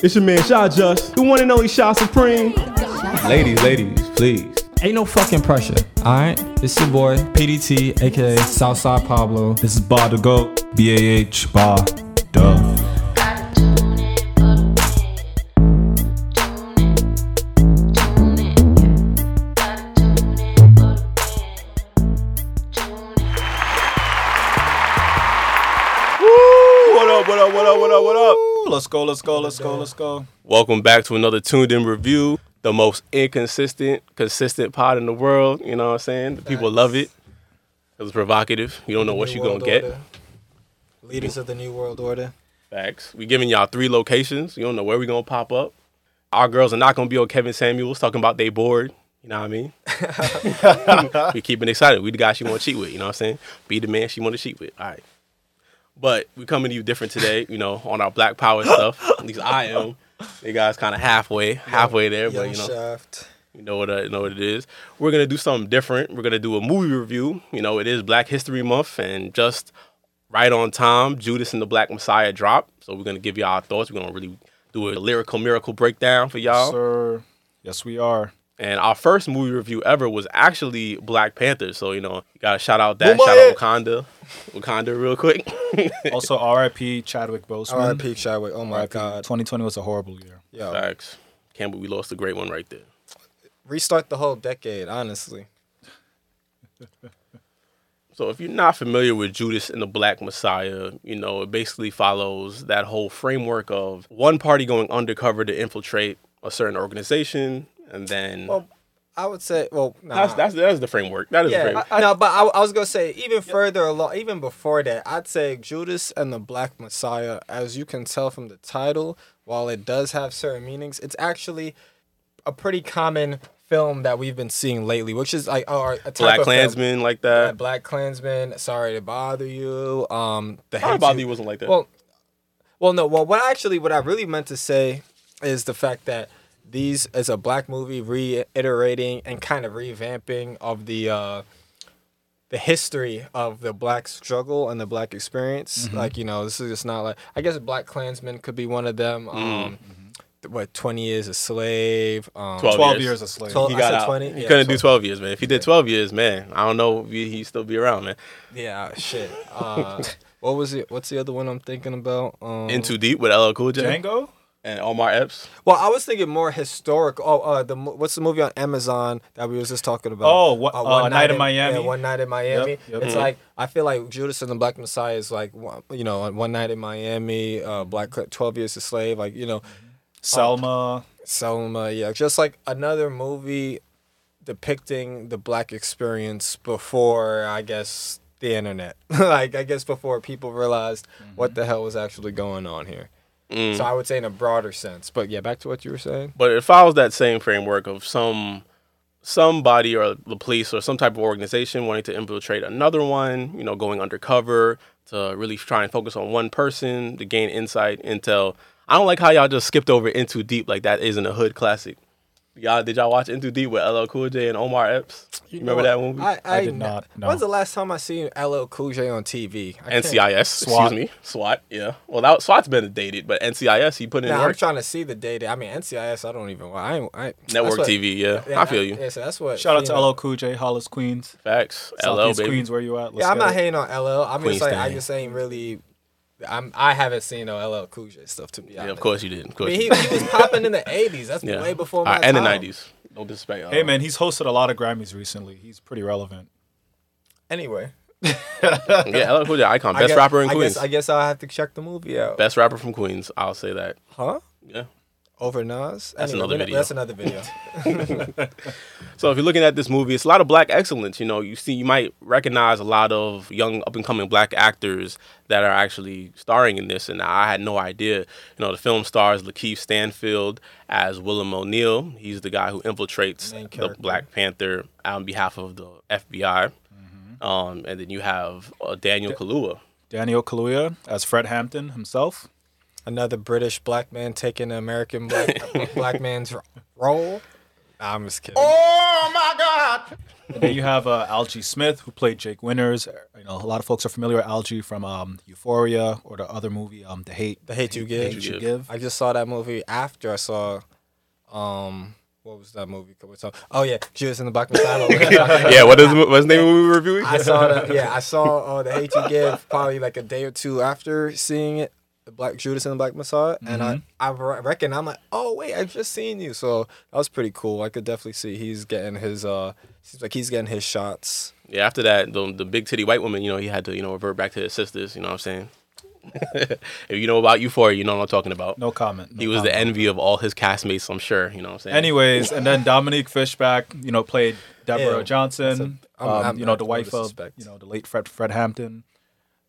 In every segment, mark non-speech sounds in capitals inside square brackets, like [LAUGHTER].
It's your man Shaw Just, the one and only Shaw Supreme. Ladies, ladies, please. Ain't no fucking pressure. Alright? It's your boy, PDT, aka Southside Pablo. This is Bar to Go. B A H Bar. Duh. What up, what up, what up, what up, what up? Let's go, let's go, let's go, let's go. Welcome back to another Tuned In Review, the most inconsistent, consistent pod in the world. You know what I'm saying? The people love it. Because it's provocative. You don't know what you're going to get. Leaders of the New World Order. Facts. We giving y'all three locations. You don't know where we gonna pop up. Our girls are not gonna be on Kevin Samuels talking about they bored. You know what I mean? [LAUGHS] we keeping excited. We the guy she want to cheat with. You know what I'm saying? Be the man she want to cheat with. All right. But we coming to you different today. You know, on our Black Power stuff. At least I am. You guys kind of halfway, halfway there, but you know, Shaft. you know what, I, you know what it is. We're gonna do something different. We're gonna do a movie review. You know, it is Black History Month, and just right on time, Judas and the Black Messiah drop. So we're gonna give y'all our thoughts. We're gonna really do a lyrical miracle breakdown for y'all. Sir. Yes, we are. And our first movie review ever was actually Black Panther. So you know, gotta shout out that, Boom, shout boy. out Wakanda, Wakanda, real quick. [LAUGHS] Also, R.I.P. Chadwick Boseman. R.I.P. Chadwick. Oh my R.I.P. God. 2020 was a horrible year. Yeah. Facts. Can't believe we lost a great one right there. restart the whole decade. Honestly. [LAUGHS] So if you're not familiar with Judas and the Black Messiah, you know, it basically follows that whole framework of one party going undercover to infiltrate a certain organization and then Well, I would say. Well, nah. that's, that's that's the framework. That is the yeah, framework. no, but I, I was gonna say even further along, even before that, I'd say Judas and the Black Messiah, as you can tell from the title, while it does have certain meanings, it's actually a pretty common film that we've been seeing lately, which is like a type Black. Klansman like Yeah, that. Black Klansman. Sorry to bother you. Um, the Sorry about You- wasn't like that. Well, well, no. Well, what I actually, what I really meant to say is the fact that these is a black movie reiterating and kind of revamping of the uh, the history of the black struggle and the black experience. Like you know, this is just not like I guess Black Klansman could be one of them. Um, What twenty years a slave? Um, 12 12 years. years a slave. Twelve- he I got said out. 20? He Yeah, couldn't do 12. 12 years, man. If he did 12 years, man, I don't know if he, he'd still be around, man. Yeah, shit. Uh, [LAUGHS] what was it? What's the other one I'm thinking about? Um, In Too Deep with LL Cool J Django? And Omar Epps. Well, I was thinking more historic. Oh, uh, the what's the movie on Amazon that we was just talking about? Oh, what- uh, Night in Miami? Yeah, One Night in Miami. Yep, yep. It's Mhm. like I feel like Judas and the Black Messiah is like you know, One Night in Miami, uh, Black Twelve Years a Slave, like you know, Selma. Selma. Yeah, just like another movie depicting the black experience before I guess the internet. [LAUGHS] like I guess before people realized what the hell was actually going on here. Mm. So I would say in a broader sense. But yeah, back to what you were saying. But it follows that same framework of some somebody or the police or some type of organization wanting to infiltrate another one, you know, going undercover to really try and focus on one person to gain insight, intel. I don't like how y'all just skipped over In Too Deep like that isn't a hood classic. Y'all did y'all watch In Too Deep with LL Cool J and Omar Epps? You remember that movie? I, I, I did not, no. When's the last time I seen LL Cool J on TV? I NCIS, SWAT. excuse me, SWAT. Yeah, well, that SWAT's been dated, but NCIS he put in Nah, I'm trying to see the data. I mean, NCIS. I don't even. I, I Network what- TV, yeah, yeah, I feel you. Yeah, so that's what. Shout out to you know- LL Cool J, Hollis, Queens. Facts, LL baby. Queens, where you at? Let's Yeah, I'm not it. hating on LL. I'm Queen just like I just ain't really. I'm. I haven't seen no LL Cool J stuff to be honest. Yeah, of course you didn't. Of I course, mean, you he, he was popping in the [LAUGHS] '80s. That's Yeah. way before my right, and the '90s. No disrespect. Hey, uh, man, he's hosted a lot of Grammys recently. He's pretty relevant. Anyway, [LAUGHS] Yeah, LL Cool J icon, I best guess- rapper in I Queens. Guess, I guess I'll have to check the movie out. Best rapper from Queens. I'll say that. Huh? Yeah. Over Nas? That's Anyway, another video. That's another video. [LAUGHS] So if you're looking at this movie, it's a lot of black excellence. You know, you see, you might recognize a lot of young up and coming black actors that are actually starring in this, and I had no idea. You know, the film stars Lakeith Stanfield as William O'Neill. He's the guy who infiltrates Main the. Black Panther on behalf of the FBI. Um, and then you have uh, Daniel Kaluuya. Daniel Kaluuya as Fred Hampton himself. Another British black man taking an American black [LAUGHS] black man's role. Nah, I'm just kidding. Oh my God! And then you have uh, Algee Smith, who played Jake Winters. You know, a lot of folks are familiar with Algee from um, Euphoria or the other movie, um, The Hate. The Hate You Give. Hate You Give. Give. I just saw that movie after I saw, um, what was that movie? What's up? Oh yeah, Judas and the Black Messiah. [LAUGHS] yeah, what is what's the name of the movie we're reviewing? I saw that. Yeah, I saw [LAUGHS] uh, the Hate You Give probably like a day or two after seeing it, the Black Judas and the Black Messiah, and I I reckon I'm like, oh wait, I've just seen you. So that was pretty cool. I could definitely see he's getting his uh, seems like he's getting his shots. Yeah, after that, the, the big titty white woman, you know, he had to, you know, revert back to his sisters. You know what I'm saying? [LAUGHS] if you know about Euphoria, you know what I'm talking about. No comment. no he was the envy of all his castmates, I'm sure. You know what I'm saying? Anyways, and then Dominique Fishback, you know, played Deborah Ew. Johnson. A- I'm- um, I'm you know, not the wife of disrespect. you know the late Fred Fred Hampton.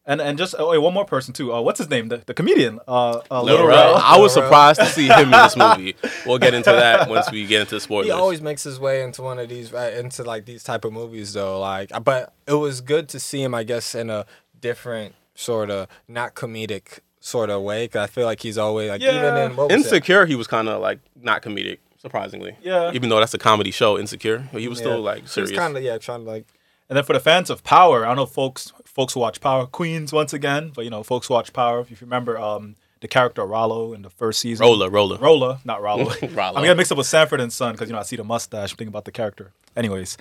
And and just oh wait, one more person too. Uh, what's his name? The, the comedian. Uh, uh, Lil Lil Rel. Rel. I was Lil Rel. surprised to see him in this [LAUGHS] movie. We'll get into that once we get into the spoilers. He always makes his way into one of these right into like these type of movies though. Like, but it was good to see him, I guess, in a different sort of not comedic sort of way. Cause I feel like he's always like even in what was it? Insecure, he was kind of like not comedic, surprisingly. Yeah. Even though that's a comedy show, Insecure, but he was still like serious. Kind of yeah, trying to like And then for the fans of Power, I don't know folks folks who watch Power Queens once again, but you know folks who watch Power. If you remember um, the character Rollo in the first season, Roller, roller. Rolla, not Rollo. [LAUGHS] Rollo. I'm gonna mix up with Sanford and Son because you know I see the mustache. I'm thinking about the character. Anyways,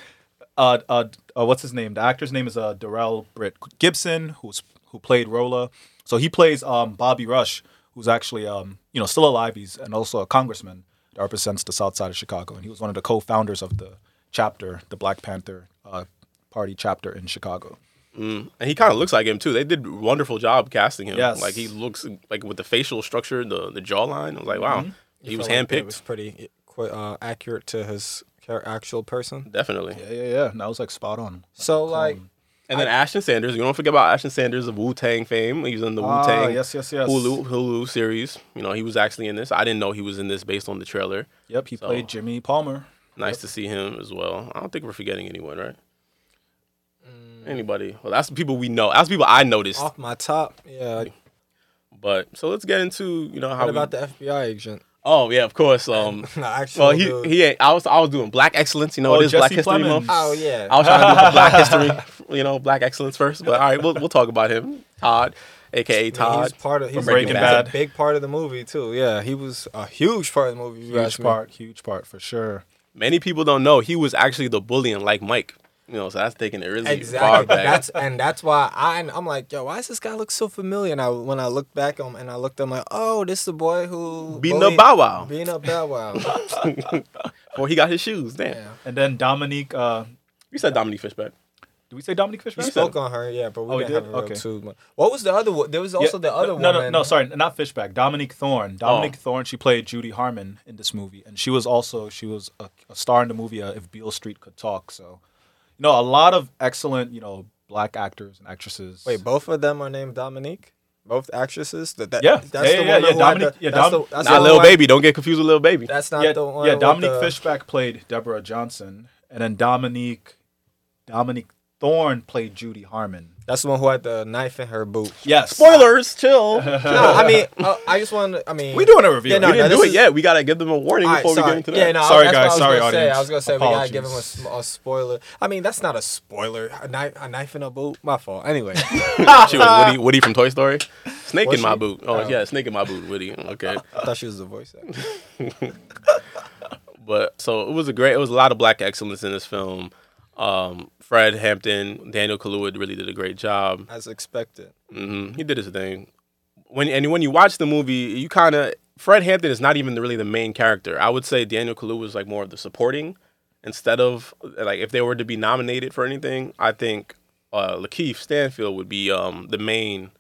uh, uh, uh, what's his name? The actor's name is uh, Darrell Britt Gibson, who's who played Rolla. So he plays um, Bobby Rush, who's actually um, you know still alive. He's and also a congressman that represents the South Side of Chicago, and he was one of the co-founders of the chapter, the Black Panther uh, Party chapter in Chicago. And he kind of looks like him too. They did a wonderful job casting him. Yes. Like he looks like with the facial structure, the the jawline. I was like, wow, he was felt like It was handpicked. pretty qu- uh, accurate to his actual person. Definitely. Yeah, yeah, yeah. And that was like spot on. So like, And then Ashton Sanders. You don't forget about Ashton Sanders of Wu Tang fame. He was in the Wu Ah, Tang yes, yes, yes. Hulu Hulu series. You know, he was actually in this. I didn't know he was in this based on the trailer. Yep, he So- played Jimmy Palmer. Nice to see him as well. I don't think we're forgetting anyone, right? Anybody? Well, that's the people we know. That's the people I noticed. off my top, yeah. But so let's get into you know how what we, about the FBI agent? Oh yeah, of course. [LAUGHS] Um, The well, he dude. he. I was I was doing Black Excellence. You know, Oh, it is Black Jesse History Plemons. Month. Oh yeah. I was trying to do [LAUGHS] Black History, you know, Black Excellence first. But all right, we'll we'll talk about him, Todd, aka Yeah, Todd. he's part of he's Breaking he's Bad. a big part of the movie too. Yeah, he was a huge part of the movie. if Huge part, huge part for sure. Many people don't know he was actually the bully in like Mike. You know, so that's taking it really far Exactly. back. That's and that's why I I'm like, yo, why does this guy look so familiar? And I when I look back on and I looked, I'm like, oh, this is the boy who Beating bullied- up Bow Wow. Beating up Bow Wow. [LAUGHS] Or he got his shoes. Damn. yeah. And then Dominique, uh, You said Dominique Fishback. did we say Dominique Fishback? We spoke on her, yeah, but we Oh, didn't have did? a real Okay. too much. What was the other one? There was Yeah, also the other one. no, woman. No, no, sorry, not Fishback. Dominique Thorne. Dominique Oh. Thorne. She played Judy Harmon in this movie, and she was also she was a, a star in the movie uh, If Beale Street Could Talk. So, you know, a lot of excellent, you know, black actors and actresses. Wait, both of them are named Dominique. Both actresses. That, that Yeah. that's Yeah, the yeah, woman yeah, Dominique- the, yeah, that's Dom- the, that's Not the Lil one- Baby. Don't get confused with Lil Baby. That's not yeah, the one. yeah. Dominique the- Fishback played Deborah Johnson, and then Dominique Dominique Thorne played Judy Harmon. That's the one who had the knife in her boot. Yes. Spoilers, chill. [LAUGHS] no, I mean, uh, I just want to. I mean, We doing a review. Yeah, no, we We didn't no, do this it is- yet. We gotta give them a warning All right, before we sorry. get into that. Yeah, no, Sorry, that's guys, What I was sorry, gonna say. I was gonna say we gotta give them a, a spoiler. I mean, that's not a spoiler. A knife, a knife in a boot. My fault. Anyway, [LAUGHS] She was Woody, Woody from Toy Story. Snake Was in my boot. Oh, Oh. yeah, snake in my boot, Woody. Okay. [LAUGHS] I thought she was the voice. actor. But so it was a great. It was a lot of black excellence in this film. Um, Fred Hampton, Daniel Kaluuya really did a great job. As expected. hmm He did his thing. When and when you watch the movie, you kind of Fred Hampton is not even really the main character. I would say Daniel Kaluuya was like more of the supporting instead of like if they were to be nominated for anything. I think uh, Lakeith Stanfield would be um, the main.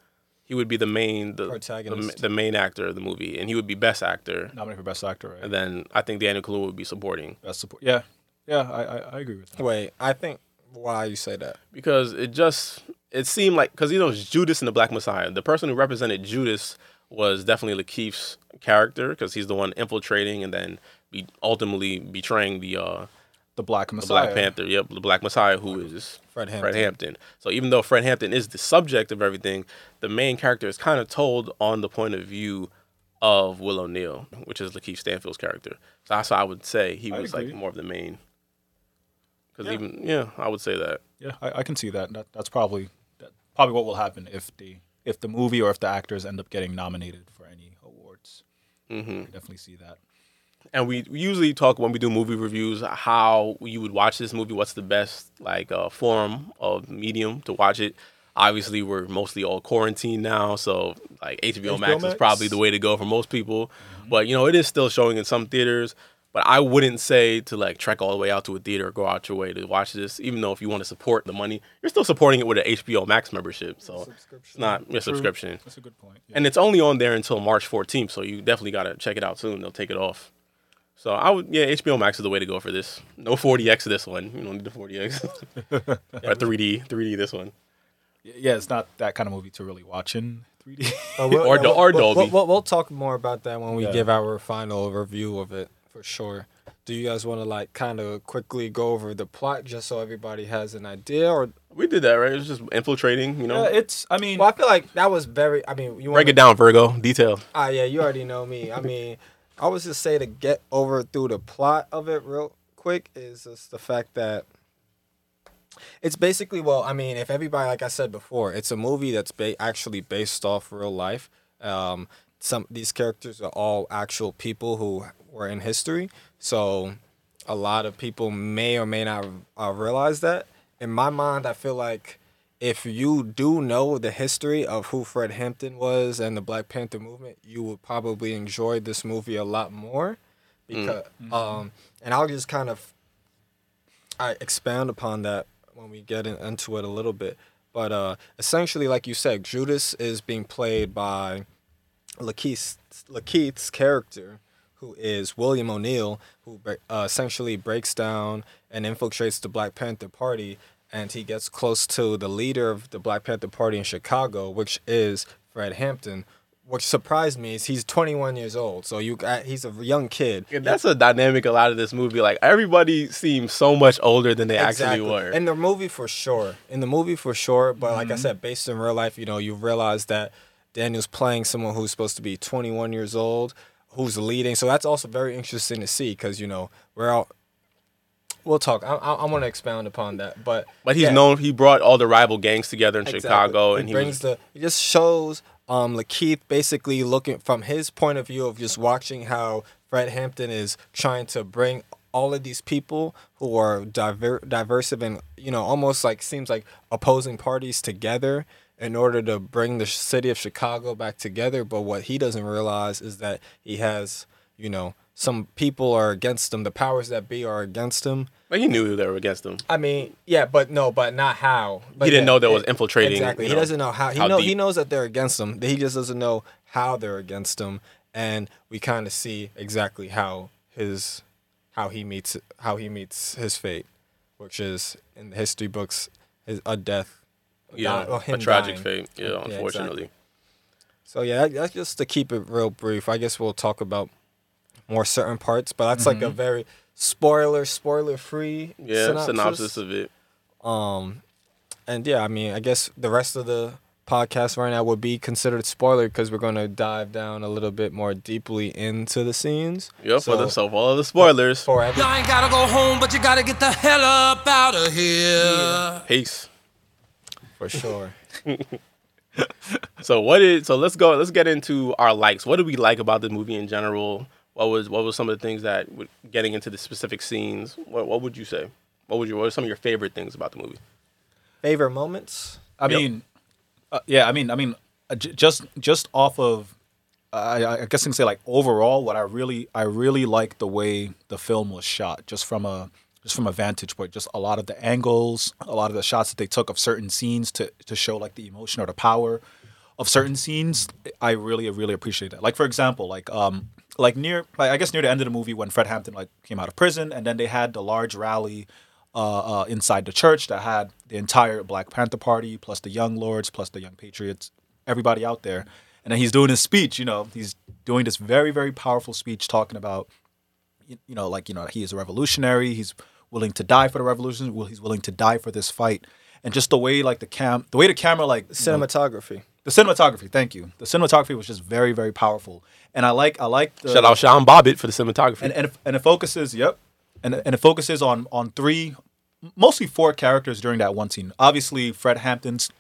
He would be the main the, the the main actor of the movie, and he would be best actor. Nominated for best actor, right? And then I think Daniel Kaluuya would be supporting Best support. Yeah, yeah. I I, I agree with that. Wait, I think why you say that? because it just it seemed like because you know Judas and the Black Messiah. The person who represented Judas was definitely Lakeith's character because he's the one infiltrating and then be ultimately betraying the uh, The Black Messiah, the Messiah. Black Panther. Yep, the Black Messiah who is Fred Hampton. Fred Hampton. So even though Fred Hampton is the subject of everything, the main character is kind of told on the point of view of Will O'Neill, which is Lakeith Stanfield's character. So that's why I would say he I'd was like more of the main. Because Yeah. even yeah, I would say that. Yeah, I, I can see that. that. That's probably that, probably what will happen if the if the movie or if the actors end up getting nominated for any awards. Mm-hmm. I definitely see that. And we, we usually talk when we do movie reviews how you would watch this movie. What's the best like uh, form of medium to watch it? Obviously, we're mostly all quarantined now, so like HBO, HBO Max, is probably the way to go for most people. But you know, it is still showing in some theaters. But I wouldn't say to like trek all the way out to a theater or go out your way to watch this. Even though if you want to support the money, you're still supporting it with an HBO Max membership. So it's not your subscription. That's a good point. Yeah. And it's only on there until March 14th, so you definitely got to check it out soon. They'll take it off. So I would, yeah, HBO Max is the way to go for this. No 4DX this one. You don't need the 4DX [LAUGHS] or 3D, 3D this one. yeah, it's not that kind of movie to really watch in 3D. But we'll- Or yeah, Dol- we'll- or we'll- Dolby. We'll, we'll talk more about that when we Yeah. give our final review of it for sure. Do you guys want to like kind of quickly go over the plot just so everybody has an idea, or We did that, right? It was just infiltrating, you know. yeah, it's. I mean, well, I feel like that was very. I mean, you Break want it down, Virgo. Detail. Ah, yeah, you already know me. I mean, I was just say to get over through the plot of it real quick is just the fact that it's basically well, I mean, if everybody, like I said before, it's a movie that's ba- actually based off real life. Um, some these characters are all actual people who were in history, so a lot of people may or may not uh, realize that. In my mind, I feel like if you do know the history of who Fred Hampton was and the Black Panther movement, you would probably enjoy this movie a lot more. Because, um, and I'll just kind of, I expound upon that when we get in, into it a little bit. But uh, essentially, like you said, Judas is being played by Lakeith's, Lakeith's character, who is William O'Neill, who uh, essentially breaks down and infiltrates the Black Panther Party, and he gets close to the leader of the Black Panther Party in Chicago, which is Fred Hampton. Which surprised me is he's 21 years old, so you got, he's a young kid. Yeah, that's a dynamic a lot of this movie. Like everybody seems so much older than they actually were. In the movie for sure. In the movie for sure. But like I Mm-hmm. said, based in real life, you know, you realize that Daniel's playing someone who's supposed to be 21 years old, who's leading. So that's also very interesting to see because you know we're all. We'll talk. I, I, I want to expound upon that, but but he's yeah, known. He brought all the rival gangs together in exactly. Chicago, He and he brings was the. He just shows um Lakeith basically looking from his point of view of just watching how Fred Hampton is trying to bring all of these people who are diver- diverse and you know almost like seems like opposing parties together in order to bring the city of Chicago back together. But what he doesn't realize is that he has you know some people are against him. The powers that be are against him. But he knew they were against him. I mean, yeah, but no, but not how. But He didn't yeah, know there was it- infiltrating, Exactly. he know, doesn't know how. He how know he knows that they're against him. He just doesn't know how they're against him, and we kind of see exactly how his how he meets how he meets his fate, which is in the history books is a death. Yeah, Di- or a tragic dying. fate. Yeah, exactly. unfortunately. So yeah, that's just to keep it real brief. I guess we'll talk about more certain parts, but that's like a very spoiler spoiler free Yeah, synopsis. of it. Um, and yeah, I mean, I guess the rest of the podcast right now would be considered spoiler because we're gonna dive down a little bit more deeply into the scenes. Yep, So, for the so for all the spoilers. for every, Y'all ain't gotta go home, but you gotta get the hell up out of here. Peace. For sure. [LAUGHS] So what is so let's go let's get into our likes. What do we like about the movie in general? What was what was some of the things that would getting into the specific scenes? What what would you say? What would you what are some of your favorite things about the movie? Favorite moments? I Yep. mean, uh, yeah, I mean, I mean, uh, j- just just off of, I, I guess I can say like overall, what I really, I really like the way the film was shot, just from a, just from a vantage point, just a lot of the angles, a lot of the shots that they took of certain scenes to to show like the emotion or the power of certain scenes. I really, really appreciate that. Like for example, like um, like near, like I guess near the end of the movie when Fred Hampton like came out of prison, and then they had the large rally uh, uh, inside the church that had the entire Black Panther Party, plus the Young Lords, plus the Young Patriots, everybody out there. And then he's doing his speech. You know, he's doing this very, very powerful speech talking about, you, you know, like you know, he is a revolutionary. He's willing to die for the revolution. Well, he's willing to die for this fight. And just the way, like the cam, the way the camera, like you know, Cinematography. The cinematography, thank you. The cinematography was just very, very powerful, and I like I like the Shout out Sean Bobbitt for the cinematography. and and it, and it focuses yep and and it focuses on on three mostly four characters during that one scene obviously fred hampton's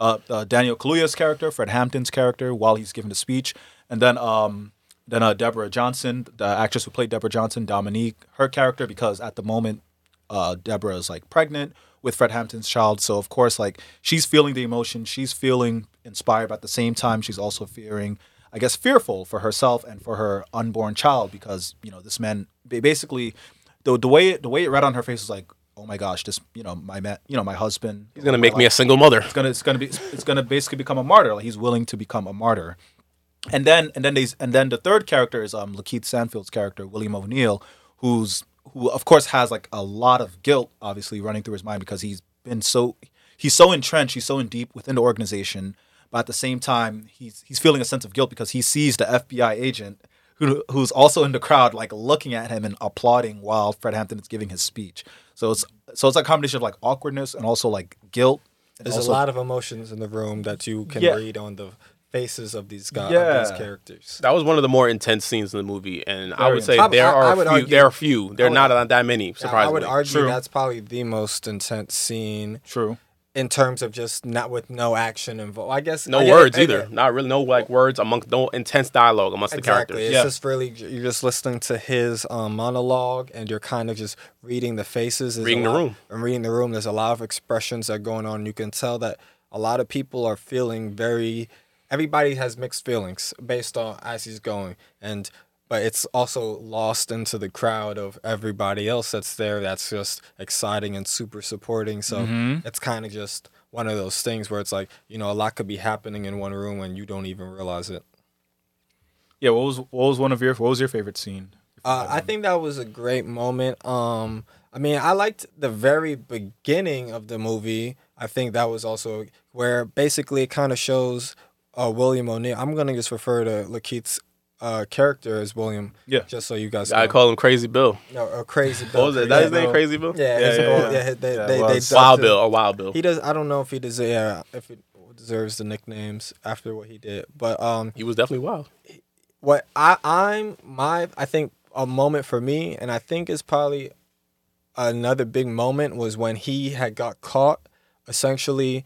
uh, uh daniel kaluuya's character fred hampton's character while he's giving the speech and then um then uh deborah johnson the actress who played deborah johnson dominique her character because at the moment uh deborah is like pregnant with fred hampton's child. So of course like she's feeling the emotion. She's feeling inspired but at the same time she's also fearing I guess fearful for herself and for her unborn child because you know this man basically the the way the way it read on her face was like oh my gosh this you know my man you know my husband He's gonna make me a single mother. it's gonna it's gonna be it's gonna basically become a martyr. Like he's willing to become a martyr. And then and then these and then the third character is um Lakeith Stanfield's character William O'Neill who's who of course has like a lot of guilt obviously running through his mind because he's been so he's so entrenched he's so in deep within the organization but at the same time he's he's feeling a sense of guilt because he sees the FBI agent who who's also in the crowd like looking at him and applauding while Fred Hampton is giving his speech so it's so it's a combination of like awkwardness and also like guilt There's also- a lot of emotions in the room that you can Yeah. read on the faces of these guys, Yeah. of these characters. That was one of the more intense scenes in the movie, and I Very would say there I- I are would few. argue- there are few. There are would- not that many. Surprisingly, I would argue True. that's probably the most intense scene true in terms of just not with no action involved. I guess no I get- words I- I- either. Not really. No like words amongst no intense dialogue amongst Exactly. the characters. It's Yeah. just really you're just listening to his um, monologue, and you're kind of just reading the faces, There's a Reading the lot- room. and reading the room. There's a lot of expressions that are going on. You can tell that a lot of people are feeling very. Everybody has mixed feelings based on as he's going, and but it's also lost into the crowd of everybody else that's there. That's just exciting and super supporting. So Mm-hmm. it's kind of just one of those things where it's like you know a lot could be happening in one room and you don't even realize it. yeah what was what was one of your what was your favorite scene Uh, I think that was a great moment. Um, I mean, I liked the very beginning of the movie. I think that was also where basically it kind of shows uh, William O'Neill. I'm gonna just refer to Lakeith's uh, character as William. Yeah. Just so you guys. I know. call him Crazy Bill. no, or crazy. What was Bill. it? That his name. Crazy Bill. Yeah, Yeah, yeah, yeah. yeah, they, Yeah, they, it they Wild Bill or Wild Bill. He does. I don't know if he does. Yeah, if it deserves the nicknames after what he did, but um, He was definitely wild. what I I'm my I think a moment for me, and I think is probably another big moment was when he had got caught, essentially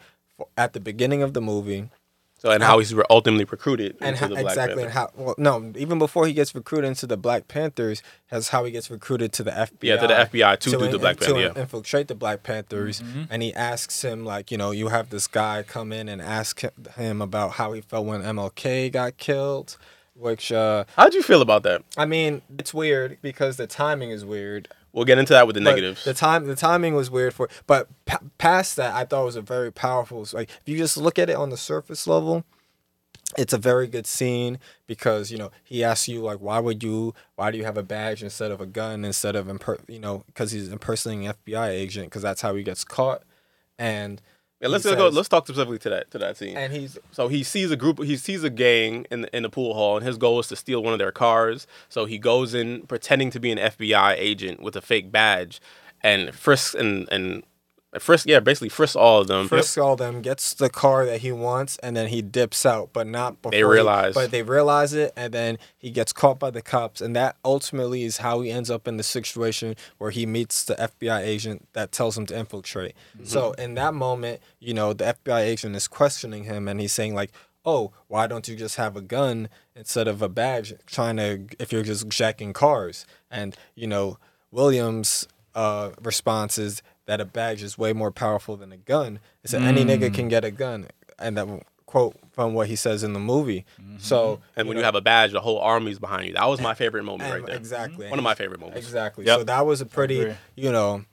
at the beginning of the movie, So and how he's ultimately recruited and into how, the Black exactly and how well no even before he gets recruited into the Black Panthers, has how he gets recruited to the FBI. Yeah, to the FBI to do in- the Black to yeah. infiltrate the Black Panthers, and he asks him like, you know, you have this guy come in and ask him- him about how he felt when MLK got killed, which uh How'd you feel about that? I mean, it's weird because the timing is weird. We'll get into that with the But negatives. The time, the timing was weird for, but pa- past that, I thought it was a very powerful. Like if you just look at it on the surface level, it's a very good scene because you know he asks you like, why would you, why do you have a badge instead of a gun instead of imper- you know, because he's impersonating an FBI agent because that's how he gets caught, and yeah, let's go. Let's talk specifically to that to that scene. and he's So he sees a group. He sees a gang in the, in the pool hall, and his goal is to steal one of their cars. So he goes in pretending to be an FBI agent with a fake badge, and frisks and and frisk. Yeah, basically frisk all of them. frisks all of them, gets the car that he wants, and then he dips out, but not before They he- realize. but they realize it, and then he gets caught by the cops, and that ultimately is how he ends up in the situation where he meets the FBI agent that tells him to infiltrate. So in that moment, you know, the FBI agent is questioning him, and he's saying like. Oh, why don't you just have a gun instead of a badge? Trying to, if you're just jacking cars, and you know, Williams' uh, response is that a badge is way more powerful than a gun. It said any nigga can mm. get a gun, and that quote from what he says in the movie. Mm-hmm. So, and when you have a badge, the whole army's behind you. That was my favorite moment right there. exactly, One of my favorite moments. exactly. Yep. So that was a pretty, you know,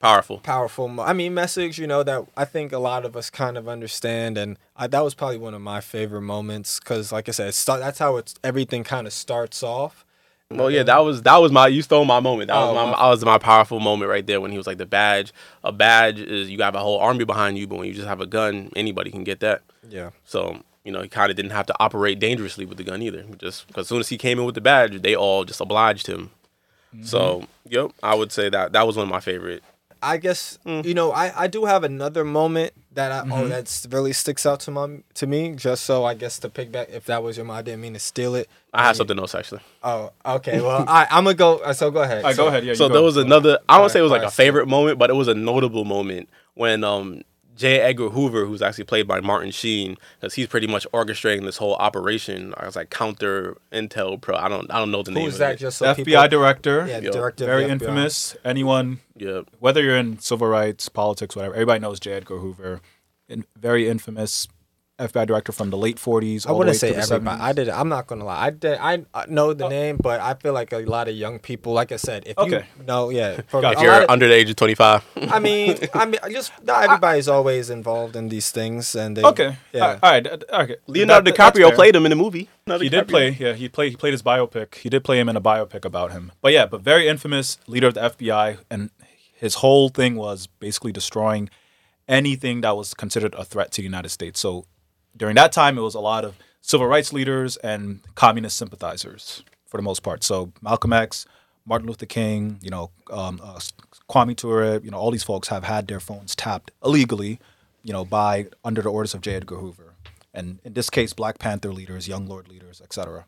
Powerful. powerful. mo- I mean, message. You know that I think a lot of us kind of understand, and I, that was probably one of my favorite moments because, like I said, it start, that's how it's everything kind of starts off. Well, yeah, that was that was my you stole my moment. That Oh, was my, my- that was my powerful moment right there when he was like the badge. A badge is you have a whole army behind you, but when you just have a gun, anybody can get that. Yeah. So you know he kind of didn't have to operate dangerously with the gun either. Just because as soon as he came in with the badge, they all just obliged him. Mm-hmm. So yep, I would say that that was one of my favorite I guess Mm. you know I, I do have another moment that I Mm-hmm. oh that's really sticks out to my to me. Just so I guess to pick back if that was your, I didn't mean to steal it. I have something else actually. Oh, okay. Well, [LAUGHS] I I'm gonna go. uh, So go ahead. All right, So- go ahead. Yeah, so you go. there was another. I don't say it was like alright, a favorite moment, but it was a notable moment when um J. Edgar Hoover, who's actually played by Martin Sheen, because he's pretty much orchestrating this whole operation. I was like counter intel pro. I don't I don't know the name. Who's of that? It. Just so FBI people, director. Yeah, Yo, director. of very the FBI. infamous. Anyone, Yeah. whether you're in civil rights, politics, whatever, everybody knows J. Edgar Hoover. In, very infamous FBI director from the late 40s. I all the wouldn't way say to the everybody. 70s. I did. I'm not gonna lie. I did. I I know the oh. name, but I feel like a lot of young people. Like I said, if Okay. you know, yeah, [LAUGHS] for, if you're of- under the age of 25. [LAUGHS] I mean, I mean, just not [LAUGHS] everybody's always involved in these things, and they. Okay. Yeah. All right. Okay. Leonardo That- DiCaprio played him in the movie. Leonardo He did play. Yeah, he played. He played his biopic. He did play him in a biopic about him. But yeah, but very infamous leader of the FBI, and his whole thing was basically destroying anything that was considered a threat to the United States. So during that time, it was a lot of civil rights leaders and communist sympathizers for the most part. So Malcolm X, Martin Luther King, you know, um, uh, Kwame Ture, you know, all these folks have had their phones tapped illegally, you know, by under the orders of J. Edgar Hoover, and in this case, Black Panther leaders, Young Lord leaders, etc.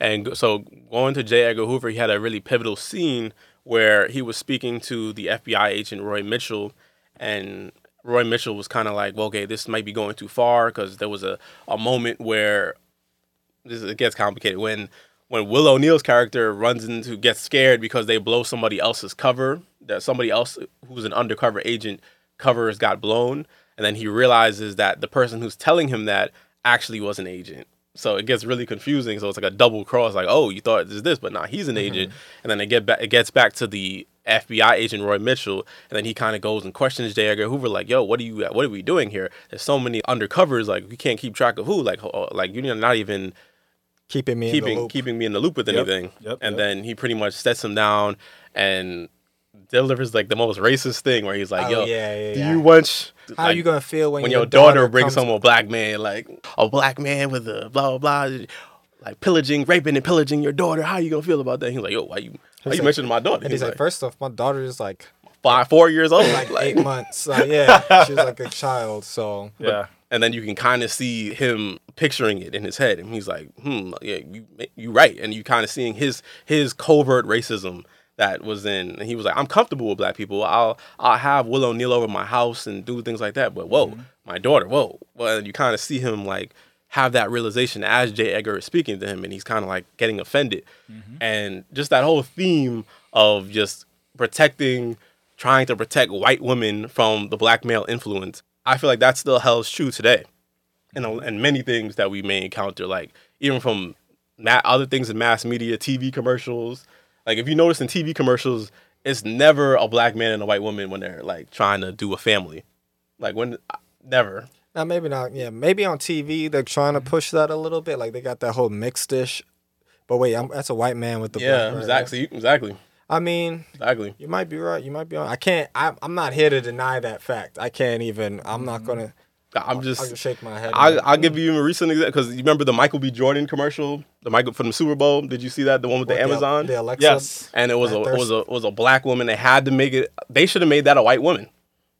And so going to J. Edgar Hoover, he had a really pivotal scene where he was speaking to the FBI agent Roy Mitchell, and Roy Mitchell was kind of like, well, okay, this might be going too far because there was a, a moment where this it gets complicated. When when Will O'Neill's character runs into gets scared because they blow somebody else's cover that somebody else who's an undercover agent covers got blown and then he realizes that the person who's telling him that actually was an agent. So it gets really confusing so it's like a double cross like oh you thought this this but nah he's an mm-hmm. agent. And then it get back it gets back to the FBI agent Roy Mitchell, and then he kind of goes and questions J. Edgar Hoover, like, "Yo, what are you? What are we doing here? There's so many undercovers, like we can't keep track of who. Like, like you're not even keeping me in the keeping loop. keeping me in the loop with Yep, anything. yep, and yep. then he pretty much sets him down and delivers like the most racist thing where he's like, Oh, "Yo, yeah, yeah, do yeah. you want How like, you gonna feel when, when your, your daughter, daughter brings home a black man, like a black man with a blah blah blah, like pillaging, raping, and pillaging your daughter? How you gonna feel about that?" He's like, "Yo, why you why you like- mentioning my daughter?" And he's like, first off, my daughter is like five, four years old, like like, eight months. Like, [LAUGHS] yeah, she's like a child. So Yeah. and then you can kind of see him picturing it in his head, and he's like, "Hmm, yeah, you you right," and you kind of seeing his his covert racism that was in. And he was like, "I'm comfortable with black people. I'll I'll have Will O'Neal over my house and do things like that." But whoa, my daughter, whoa. Well, you kind of see him like have that realization as J. Edgar is speaking to him, and he's kind of like getting offended, mm-hmm. and just that whole theme of just protecting, trying to protect white women from the black male influence. I feel like that still holds true today, and and many things that we may encounter, like even from ma- other things in mass media, TV commercials. Like if you notice in TV commercials, it's never a black man and a white woman when they're like trying to do a family. Like when uh, never. Now maybe not. Yeah, maybe on TV they're trying to mm-hmm. push that a little bit. Like they got that whole mixed dish. But wait, I'm, that's a white man with the Yeah, black, right? exactly, exactly, I mean, exactly. you might be right. You might be on. I can't. I'm, I'm not here to deny that fact. I can't even. I'm not mm-hmm. gonna. I'm just. I'll shake my head. I, I'll give mm. you a recent example because you remember the Michael B. Jordan commercial, the Michael from the Super Bowl. Did you see that? The one with What, the Amazon. The Alexa. Yes. and it was a it was a it was a black woman. They had to make it. They should have made that a white woman.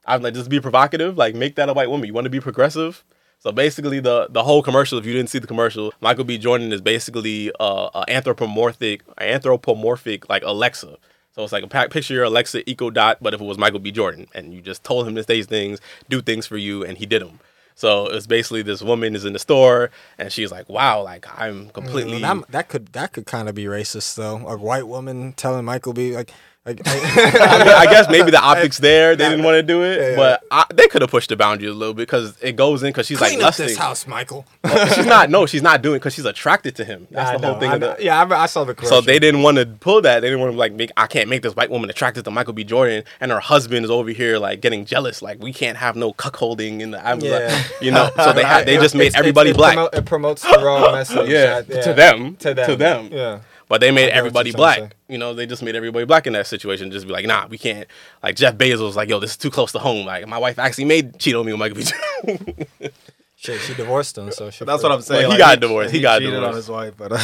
I'm like, just be provocative. Like, make that a white woman. You want to be progressive. So basically, the the whole commercial. If you didn't see the commercial, Michael B. Jordan is basically uh, a anthropomorphic, anthropomorphic like Alexa. So it's like a picture your Alexa Echo Dot, but if it was Michael B. Jordan, and you just told him to say things, do things for you, and he did them. So it's basically this woman is in the store, and she's like, "Wow, like I'm completely." That, that could that could kind of be racist though. A white woman telling Michael B. like like. I, [LAUGHS] [LAUGHS] mean, I guess maybe the optics there, they didn't want to do it, yeah. but I, they could have pushed the boundary a little bit because it goes in because she's Clean like up lusting. this house, Michael. [LAUGHS] Oh, she's not. No, she's not doing because she's attracted to him. That's I the whole thing. I the, yeah, I, I saw the so they didn't want to pull that. They didn't want to like make. I can't make this white woman attracted to Michael B. Jordan, and her husband is over here like getting jealous. Like we can't have no cuckolding in the. I'm Yeah. like, you know. So they had. They just made It's- everybody it, black. It, it promotes the wrong message. yeah, I- to them, To them. to them. Yeah. But they made everybody you're trying to black. You know, they just made everybody black in that situation. Just be like, nah, we can't. Like Jeff Bezos was like, yo, this is too close to home. Like my wife actually made cheat on me with Michael B. Shit, she divorced him, so [LAUGHS] she That's what I'm saying. he like, got divorced. He got cheated on his wife, but uh,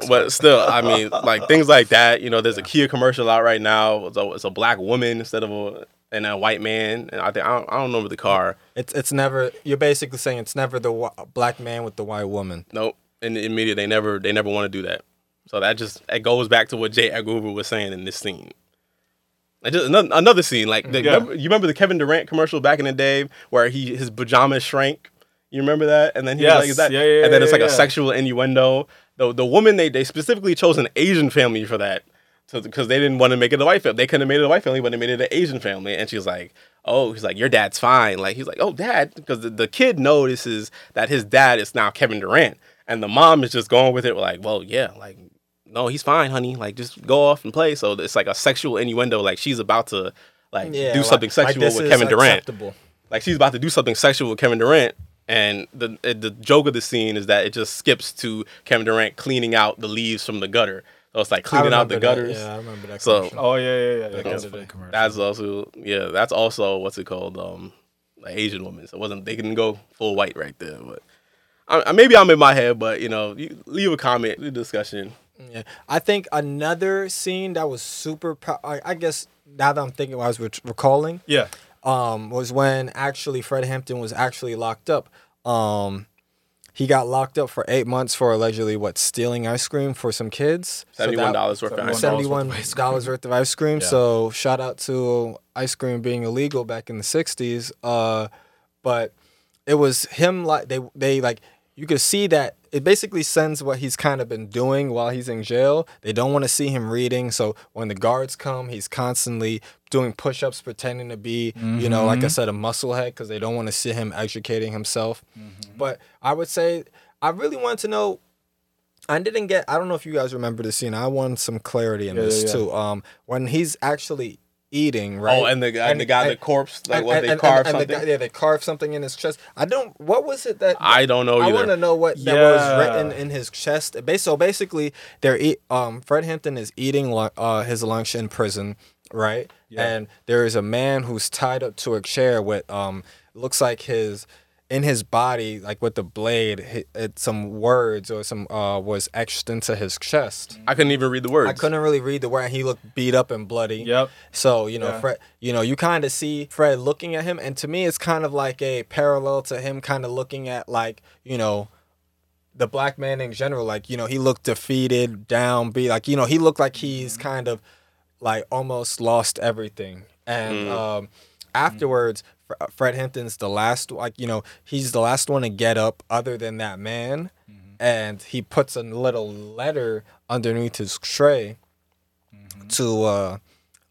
[LAUGHS] but still, I mean, like things like that. You know, there's a Kia commercial out right now. It's a, it's a black woman instead of a and a white man. And I think I don't, I don't remember the car. It's it's never. You're basically saying it's never the wh- black man with the white woman. Nope. In the media, they never they never want to do that. So that just it goes back to what J. Edgar Hoover was saying in this scene. And just another, another scene, like the, Yeah. remember, you remember the Kevin Durant commercial back in the day where he his pajamas shrank. You remember that? And then he was like, "Is that?" Yeah, yeah, and then it's like a sexual innuendo. The the woman they they specifically chose an Asian family for that, so because they didn't want to make it a white family. They couldn't have made it a white family, but they made it an Asian family. And she's like, "Oh, he's like, your dad's fine." Like he's like, "Oh, dad," because the, the kid notices that his dad is now Kevin Durant, and the mom is just going with it, like, "Well, yeah, like." No, he's fine, honey. Like, just go off and play. So it's like a sexual innuendo. Like she's about to like Yeah, do something like sexual this with is Kevin Durant acceptable. like she's about to do something sexual with Kevin Durant, and the the joke of the scene is that it just skips to Kevin Durant cleaning out the leaves from the gutter. So it's like cleaning out the remember that. gutters. Yeah, I remember that. So- commercial. oh yeah, yeah, yeah. yeah. Back That's in the funny day. commercial. That's also yeah. That's also what's it called? Um, an Asian woman. So it wasn't they didn't go full white right there, but. I, I- maybe I'm in my head, but you know, you leave a comment, leave a discussion. Yeah, I think another scene that was super. Pro- I, I guess now that I'm thinking, I was re- recalling, yeah. um, was when actually Fred Hampton was actually locked up. Um, he got locked up for eight months for allegedly what stealing ice cream for some kids. So Seventy one that- dollars worth of ice cream. Seventy-one dollars worth of ice cream. Yeah. So shout out to ice cream being illegal back in the '60s. Uh, but it was him like they they like you could see that it basically sends what he's kind of been doing while he's in jail. They don't want to see him reading, so when the guards come, he's constantly doing push-ups, pretending to be, you know, like I said, a musclehead because they don't want to see him educating himself. But I would say I really wanted to know I didn't get. I don't know if you guys remember the scene. I want some clarity in Yeah, this yeah, yeah. too. Um, when he's actually eating, right? Oh, and the guy, and the guy, the corpse, like and- what they and- carved and the something. guy- yeah, they carved something in his chest. I don't. What was it that? I don't know I want to know what that was written in his chest. So basically, they're eat. Um, Fred Hampton is eating uh, his lunch in prison, right? Yeah. And there is a man who's tied up to a chair with um, looks like his in his body, like with the blade, it, some words or some uh was etched into his chest. I couldn't even read the words. I couldn't really read the word. He looked beat up and bloody. Yep. So you know, Yeah. Fred. You know, you kind of see Fred looking at him, and to me, it's kind of like a parallel to him kind of looking at like you know, the black man in general. Like you know, he looked defeated, down, be like you know, he looked like he's kind of like almost lost everything. And um, afterwards, Fred Hampton's the last. Like you know, he's the last one to get up, other than that man. And he puts a little letter underneath his tray to uh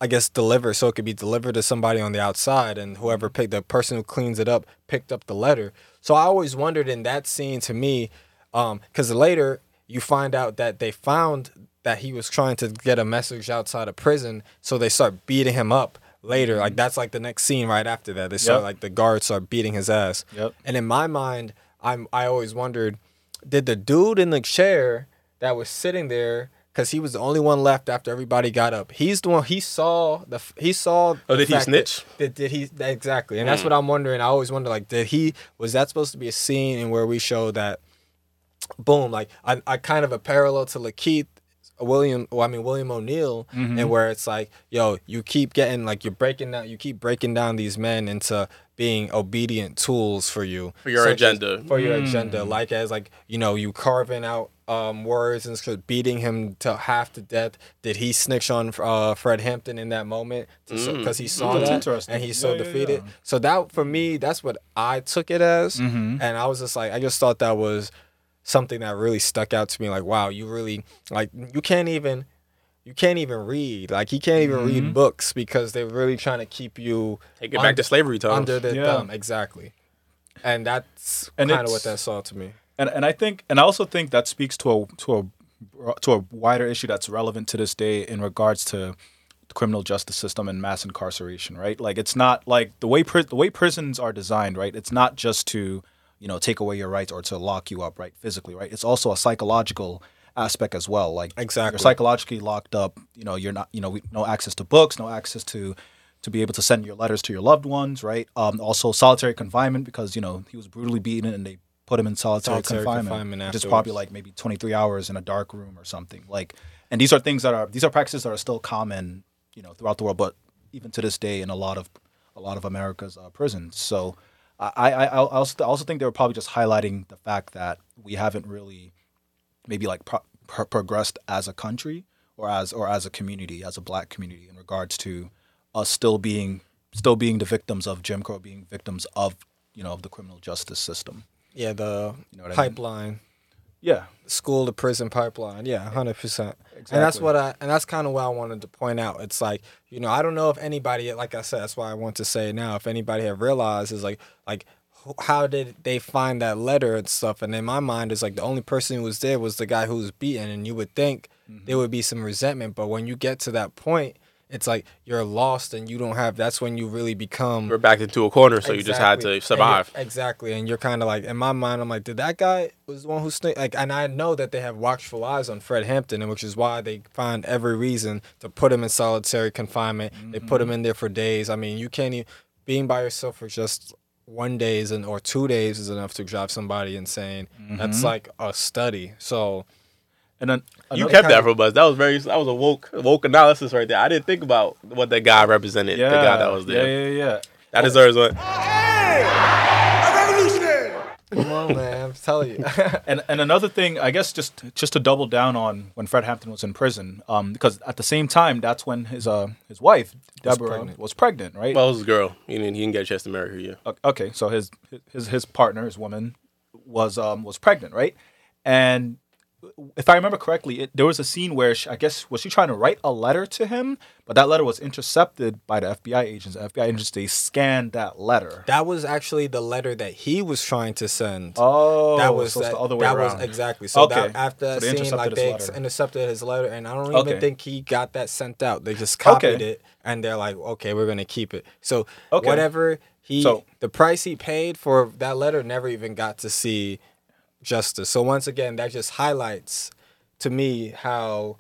I guess deliver so it could be delivered to somebody on the outside and whoever picked the person who cleans it up picked up the letter. So I always wondered in that scene to me, um, because later you find out that they found that he was trying to get a message outside of prison, so they start beating him up later. Like that's like the next scene right after that. They start Yep. like the guards start beating his ass. Yep. And in my mind, I'm I always wondered, did the dude in the chair that was sitting there, because he was the only one left after everybody got up. He's the one he saw the he saw. Oh, did he fact that- snitch? Did, did he exactly? And that's hmm. what I'm wondering. I always wonder like, did he was that supposed to be a scene in where we show that? Boom! Like I, I kind of a parallel to Lakeith. William, well, I mean William O'Neill, and where it's like, yo, you keep getting like you're breaking down, you keep breaking down these men into being obedient tools for you For your such as- agenda. for your agenda, like as like you know you carving out um words and sort of beating him to half to death. Did he snitch on uh, Fred Hampton in that moment because he saw That's that interesting. and he's so Yeah, yeah, defeated? yeah. So that for me, that's what I took it as, Mm-hmm. and I was just like, I just thought that was something that really stuck out to me. Like, wow, you really like you can't even. You can't even read. Like he can't even Mm-hmm. read books because they're really trying to keep you Take it back to slavery times. under the Yeah. thumb. Exactly. And that's And kind of what that saw to me. and and I think and I also think that speaks to a to a to a wider issue that's relevant to this day in regards to the criminal justice system and mass incarceration, right? Like it's not like the way pri- the way prisons are designed, right? It's not just to you know take away your rights or to lock you up, right, physically, right? It's also a psychological aspect as well. Like Exactly. you're psychologically locked up. You know, you're not you know we, no access to books, no access to to be able to send your letters to your loved ones, right? Um, also solitary confinement because you know he was brutally beaten and they put him in solitary, Solitary confinement, confinement is probably like maybe 23 hours in a dark room or something. Like, and these are things that are these are practices that are still common, you know, throughout the world, but even to this day in a lot of a lot of America's uh, prisons. So, I I I also, I also think they were probably just highlighting the fact that we haven't really maybe like pro- pro- progressed as a country or as or as a community, as a black community, in regards to us still being still being the victims of Jim Crow, being victims of you know of the criminal justice system. Yeah, the You know what I mean? Yeah, school to prison pipeline. Yeah, hundred percent. Exactly. And that's what I and that's kind of what I wanted to point out. It's like you know I don't know if anybody like I said that's why I want to say now if anybody have realized is like like how did they find that letter and stuff? And in my mind, it's like the only person who was there was the guy who was beaten, and you would think Mm-hmm. there would be some resentment, but when you get to that point, it's like you're lost and you don't have. That's when you really become. We're backed into a corner, so you just had to survive. And exactly, and you're kind of like in my mind, I'm like, did that guy was the one who? Like, and I know that they have watchful eyes on Fred Hampton, and which is why they find every reason to put him in solitary confinement. They put him mm-hmm. in there for days. I mean, you can't even being by yourself for just one day is an, or two days is enough to drive somebody insane. That's mm-hmm. like a study. So and then You kept that from us. That was very. That was a woke woke analysis right there. I didn't think about what that guy represented. yeah, the guy that was there. Yeah, yeah, yeah. That deserves one. Hey, a Come on, man, I'm telling you. [LAUGHS] and and another thing, I guess, just just to double down on when Fred Hampton was in prison, um, because at the same time, that's when his uh his wife Deborah was pregnant, pregnant. right? Well, it was a girl. He didn't. He didn't get a chance to marry her. Yeah. Okay, so his his his partner, his woman, was um was pregnant, right? And if I remember correctly, it, there was a scene where she, I guess was she trying to write a letter to him, but that letter was intercepted by the FBI agents. The FBI agents they scanned that letter. that was actually the letter that he was trying to send. Oh, that was so that, the other way that around. was exactly so Okay. that after So that they scene intercepted like they letter. intercepted his letter and i don't even Okay. think he got that sent out they just copied Okay. it and they're like okay we're gonna keep it so whatever he So- the price he paid for that letter never even got to see justice. So once again that just highlights to me how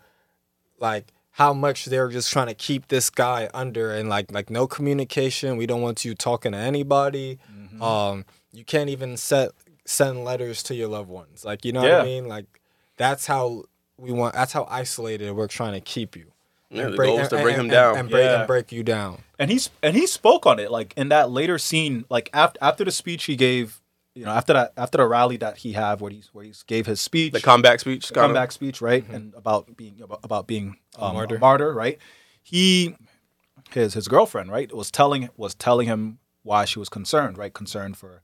like how much they're just trying to keep this guy under and like like no communication. We don't want you talking to anybody. Mm-hmm. um you can't even set send letters to your loved ones. Like you know what i mean? Like that's how we want that's how isolated we're trying to keep you. Yeah, And the break- goal was to and- bring and- him down. and, and break Yeah. and break you down. And he's and he spoke on it like in that later scene like after after the speech he gave you know after that after the rally that he had where he where he gave his speech The comeback speech. the kinda. comeback speech right and about being about, about being um, a, martyr. martyr. right he his his girlfriend right was telling was telling him why she was concerned right concerned for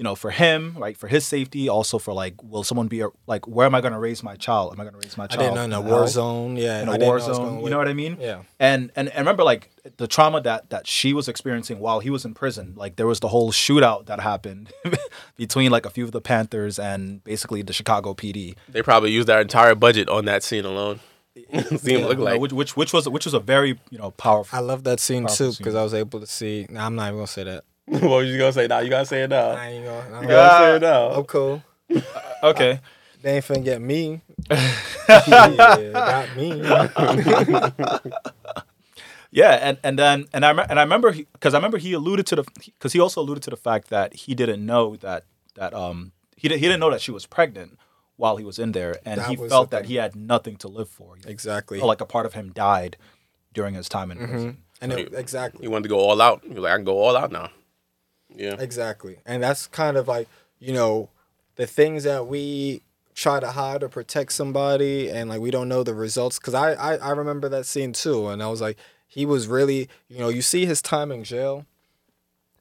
you know for him right for his safety also for like will someone be a, like where am i going to raise my child am i going to raise my i child didn't know in a war hell? zone yeah in I a didn't war know it was zone. You know what I mean? Yeah. And and I remember like the trauma that that she was experiencing while he was in prison. Like there was the whole shootout that happened [LAUGHS] between like a few of the Panthers and basically the Chicago PD. They probably used their entire budget on that scene alone. [LAUGHS] Scene look You know, like. which, which which was which was a very you know powerful. i love that scene too because i was able to see nah, i'm not even gonna say that [LAUGHS] what was you gonna say now? You gotta say it now. I ain't gonna, I'm, You gotta say it now. I'm cool [LAUGHS] okay. they ain't finna get me [LAUGHS] yeah, got me Yeah, and and then and I and I remember because I remember he alluded to the because he also alluded to the fact that he didn't know that that um he di- he didn't know that she was pregnant while he was in there, and That he felt that he had nothing to live for. Exactly felt like a part of him died during his time in prison. and it, exactly He wanted to go all out. He was like, I can go all out now. Yeah. Exactly. And that's kind of like, you know, the things that we try to hide or protect somebody and like we don't know the results. Cause I, I, I remember that scene too. And I was like, he was really, you know, you see his time in jail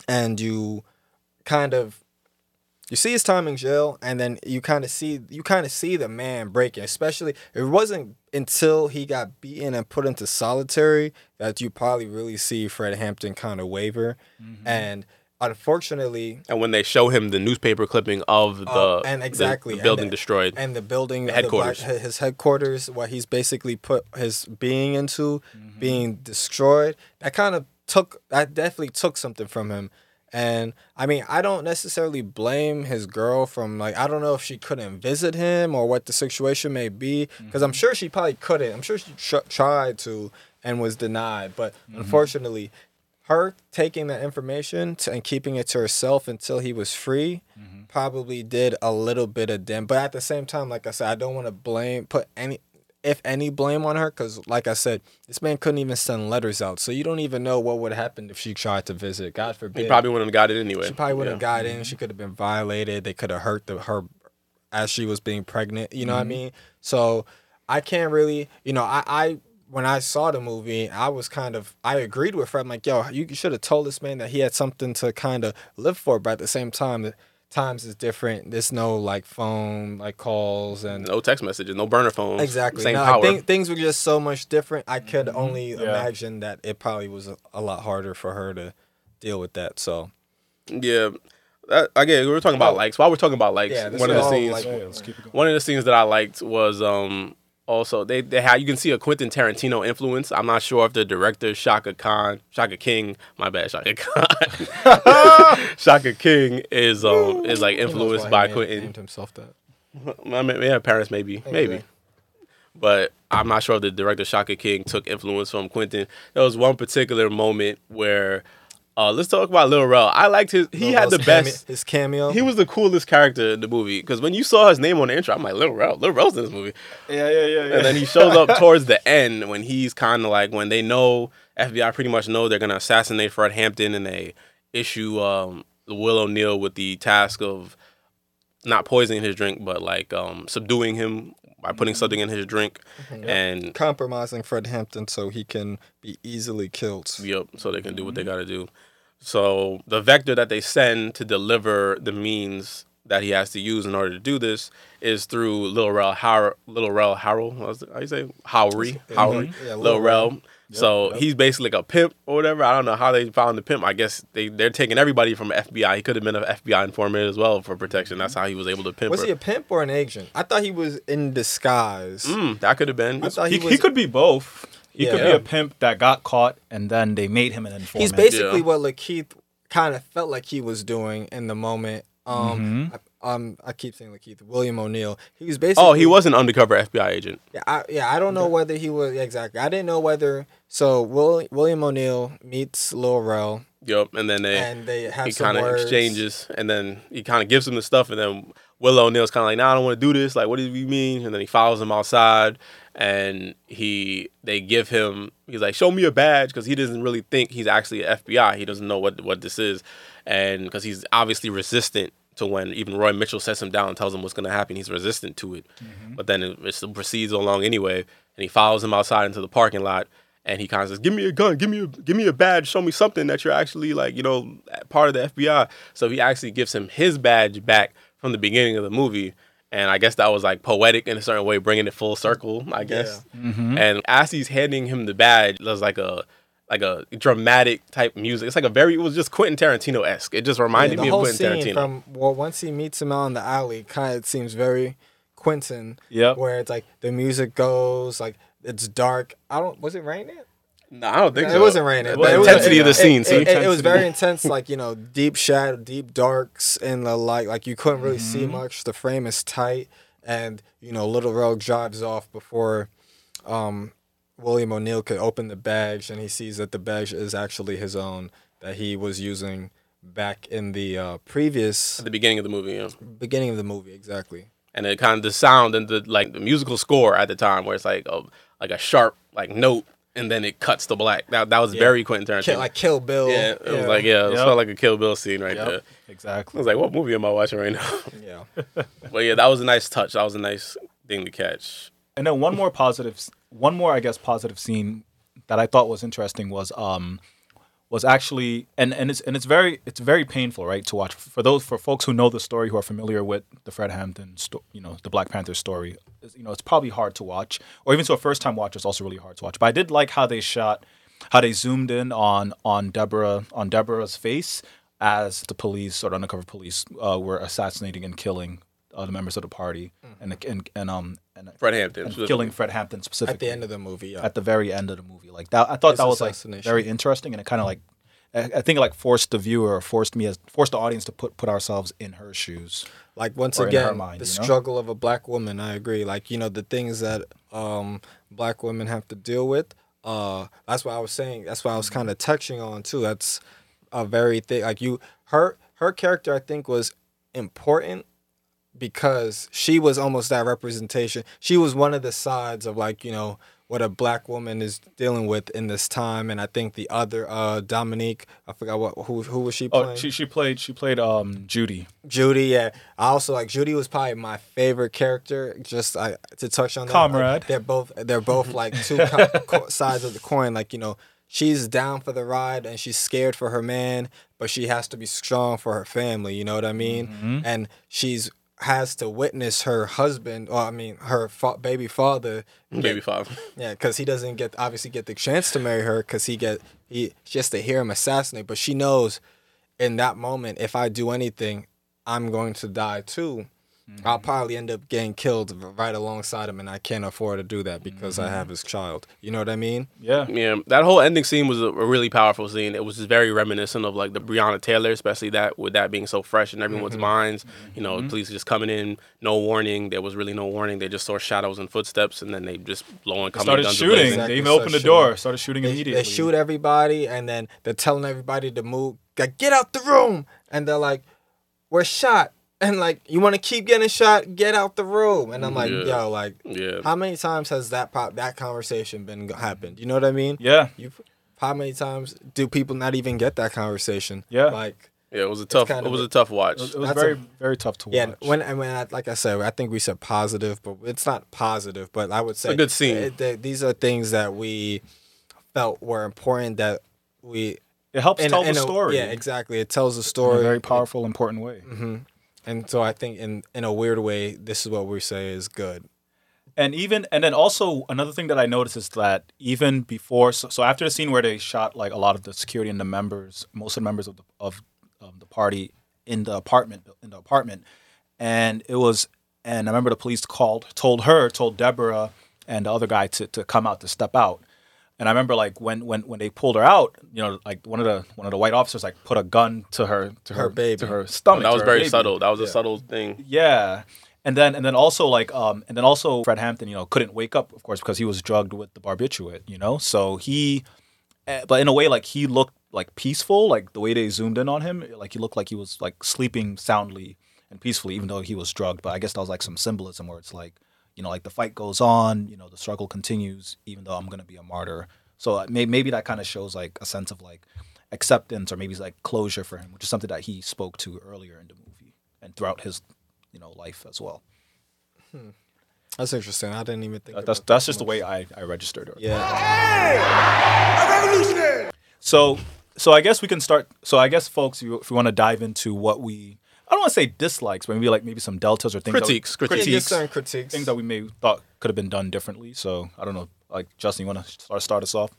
and you kind of you see his time in jail and then you kind of see you kind of see the man breaking especially it wasn't until he got beaten and put into solitary that you probably really see fred hampton kind of waver mm-hmm. and unfortunately And when they show him the newspaper clipping of the, uh, and exactly the, and building the- destroyed, and the building The black- headquarters. his headquarters what he's basically put his being into Mm-hmm. being destroyed that kind of took that definitely took something from him and i mean i don't necessarily blame his girl from like i don't know if she couldn't visit him or what the situation may be because Mm-hmm. i'm sure she probably couldn't i'm sure she tr- tried to and was denied but Mm-hmm. unfortunately her taking that information to, and keeping it to herself until he was free Mm-hmm. probably did a little bit of damage. But at the same time, like I said, I don't want to blame put any if any blame on her because like I said, this man couldn't even send letters out, so you don't even know what would happen if she tried to visit. God forbid. He probably wouldn't have got it anyway. She probably wouldn't Yeah. have got in. She could have been violated. They could have hurt the, her as she was being pregnant. You know what I mean? So I can't really, you know, I, I when I saw the movie, I was kind of I agreed with Fred. I'm like, yo, you should have told this man that he had something to kind of live for. But at the same time, times is different. There's no like phone like calls and No text messages, no burner phones. Exactly. Same No, power. thi- things were just so much different. I could Mm-hmm. only Yeah. imagine that it probably was a, a lot harder for her to deal with that. So yeah. That, again, we were talking about likes. While we're talking about likes, Yeah, one of the scenes, like- Yeah, let's keep it going. one of the scenes that I liked was um also they they had you can see a Quentin Tarantino influence. I'm not sure if the director Shaka Khan, Shaka King, my bad, Shaka Khan, [LAUGHS] Shaka King is um is like influenced by named- Quentin. named himself that. I mean, yeah, parents maybe, maybe. But I'm not sure if the director Shaka King took influence from Quentin. There was one particular moment where, uh, let's talk about Lil Rel. I liked his. He Lil had the Rel's cameo- best. his cameo. He was the coolest character in the movie because when you saw his name on the intro, I'm like Lil Rel. Lil Rel's in this movie, Yeah, yeah, yeah, yeah. and then he shows up [LAUGHS] towards the end when he's kind of like when they know FBI pretty much know they're gonna assassinate Fred Hampton and they issue um, Will O'Neill with the task of not poisoning his drink, but like um, subduing him by putting something in his drink, mm-hmm, and compromising Fred Hampton so he can be easily killed. yep, so they can do what they mm-hmm. got to do. So the vector that they send to deliver the means that he has to use in order to do this is through Lil Rel Har Lil Rel Harrell. What's it, how you say Howery mm-hmm. Howery Yeah, Lil Lil Rel. Rel. So he's basically like a pimp or whatever. I don't know how they found the pimp. I guess they they're taking everybody from FBI. He could have been an FBI informant as well for protection. That's how he was able to pimp. Was her. he a pimp or an agent? I thought he was in disguise. Mm, that could have been. I thought he, he he could be both. He could be a pimp that got caught and then they made him an informant. He's basically Yeah. what LaKeith kind of felt like he was doing in the moment. Um, I, um, I keep saying LaKeith William O'Neill. He was basically. Oh, he was an undercover FBI agent. Yeah, I, yeah. I don't know whether he was yeah, exactly. I didn't know whether. So Will, William O'Neill meets Lil Rel, Yep, and then they and they have he some kind of words. exchanges, and then he kind of gives him the stuff, and then Will O'Neill's kind of like, "Nah, I don't want to do this. Like, what do you mean?" And then he follows him outside, and he they give him he's like, "Show me a badge," because he doesn't really think he's actually an FBI. He doesn't know what what this is, and because he's obviously resistant to when even Roy Mitchell sets him down and tells him what's going to happen. He's resistant to it, mm-hmm. but then it, it still proceeds along anyway, and he follows him outside into the parking lot. And he kind of says, "Give me a gun, give me a give me a badge, show me something that you're actually like, you know, part of the FBI." So he actually gives him his badge back from the beginning of the movie, and I guess that was like poetic in a certain way, bringing it full circle. I guess. Mm-hmm. And as he's handing him the badge, there's like a like a dramatic type music. It's like a very it was just Quentin Tarantino esque. It just reminded the me of whole Quentin scene Tarantino. from well, once he meets him out in the alley, kind of seems very Quentin. Yeah, Where it's like the music goes, like it's dark. I don't. Was it raining? no, I don't think it so. It wasn't raining. The but it intensity of the scene. It, see? it- it was very [LAUGHS] intense, like you know, deep shadow, deep darks, in the light. Like you couldn't really see Mm-hmm. much. The frame is tight, and you know, Little Rogue drives off before um, William O'Neill could open the badge, and he sees that the badge is actually his own that he was using back in the uh, previous At the beginning of the movie, yeah. beginning of the movie. Exactly. and it kind of the sound and the like the musical score at the time where it's like a like a sharp like note and then it cuts to black. That that was very Quentin Tarantino. Kill, like Kill Bill. yeah, it was like yeah, it Yep. felt like a Kill Bill scene right there. Yep, I exactly. was like, what movie am I watching right now? yeah. [LAUGHS] but yeah, that was a nice touch. That was a nice thing to catch. And then one more one more I guess positive scene that I thought was interesting was um was actually and and it's and it's very it's very painful right to watch. For those for folks who know the story who are familiar with the Fred Hampton sto- you know the Black Panther story you know it's probably hard to watch or even to a first time watcher it's also really hard to watch. But I did like how they shot how they zoomed in on on Deborah on Deborah's face as the police or the undercover police uh, were assassinating and killing uh, the members of the party. And and and um and Fred Hampton. and killing Fred Hampton specifically At the end of the movie. Yeah. at the very end of the movie. Like that, I thought His that was like very interesting, and it kind of like, I I think it like forced the viewer, or forced me as forced the audience to put put ourselves in her shoes. like once or in her again mind, the you know? struggle of a black woman i agree like you know the things that um black women have to deal with uh that's what I was saying. That's what I was kind of touching on too. That's a very thing like you her her character I think was important because she was almost that representation. She was one of the sides of like, you know, what a black woman is dealing with in this time and I think the other uh Dominique, I forgot what who who was she playing? Oh, she she played she played um Judy. Judy, yeah. I also like Judy was probably my favorite character. Just I to touch on that, like, Comrade. they're both they're both like two co- co- [LAUGHS] sides of the coin. Like you know, she's down for the ride and she's scared for her man, but she has to be strong for her family. You know what I mean? Mm-hmm. And she's has to witness her husband, or I mean her fa- baby father, Baby five. [LAUGHS] yeah, because he doesn't get obviously get the chance to marry her because he get he just to hear him assassinate. But she knows in that moment, if I do anything, I'm going to die too. I'll probably end up getting killed right alongside him, and I can't afford to do that because I have mm-hmm. his child. You know what I mean? Yeah. Yeah, that whole ending scene was a, a really powerful scene. It was just very reminiscent of like the Breonna Taylor, especially that with that being so fresh in everyone's mm-hmm. minds. Mm-hmm. You know, police just coming in, no warning. There was really no warning. They just saw shadows and footsteps, and then they just blowing coming Started guns shooting. Exactly, They even opened the shooting. door. Started shooting They, immediately. they shoot everybody, and then they're telling everybody to move. Like, get out the room, and they're like, "We're shot." And like, you want to keep getting shot? Get out the room. And I'm like, Yeah. yo, like, Yeah. How many times has that pop that conversation been happened? You know what I mean? Yeah. You, how many times do people not even get that conversation? Yeah. Like, Yeah, it was a tough. kind It was a- a tough watch. It was That's very a- very tough to watch. yeah. When and when I, like I said, I think we said positive, but it's not positive. But I would say a good scene. it- that these are things that we felt were important that we it helps in- tell in the a- story. Yeah, exactly. It tells a story in a very powerful, important way. Mm-hmm. And so I think in in a weird way, this is what we say is good. and even and then also another thing that I noticed is that even before so, so after the scene where they shot like a lot of the security and the members most of the members of the of um, the party in the apartment in the apartment and it was and I remember the police called told her told Deborah and the other guy to, to come out to step out and I remember like when when when they pulled her out you know like one of the one of the white officers like put a gun to her to her, Her baby. to her stomach that was very baby. subtle. That was a subtle thing. Yeah. And then and then also like um and then also Fred Hampton, you know, couldn't wake up, of course, because he was drugged with the barbiturate, you know. So he, eh, but in a way, like he looked like peaceful, like the way they zoomed in on him, like he looked like he was like sleeping soundly and peacefully, even though he was drugged. But I guess that was like some symbolism where it's like, you know, like the fight goes on, you know, the struggle continues, even though I'm gonna be a martyr. So uh, maybe that kind of shows like a sense of like acceptance or maybe like closure for him, which is something that he spoke to earlier in the movie and throughout his, you know, life as well. That's interesting. I didn't even think. That- That's about that's that just the way I, I registered it. Yeah. So so I guess we can start. So I guess folks, if you, if we want to dive into what we, I don't want to say dislikes, but maybe like maybe some deltas or things. that we- Critiques, critiques. Yeah, certain critiques. things that we may thought could have been done differently. So I don't know. Like Justin, you want to start start us off?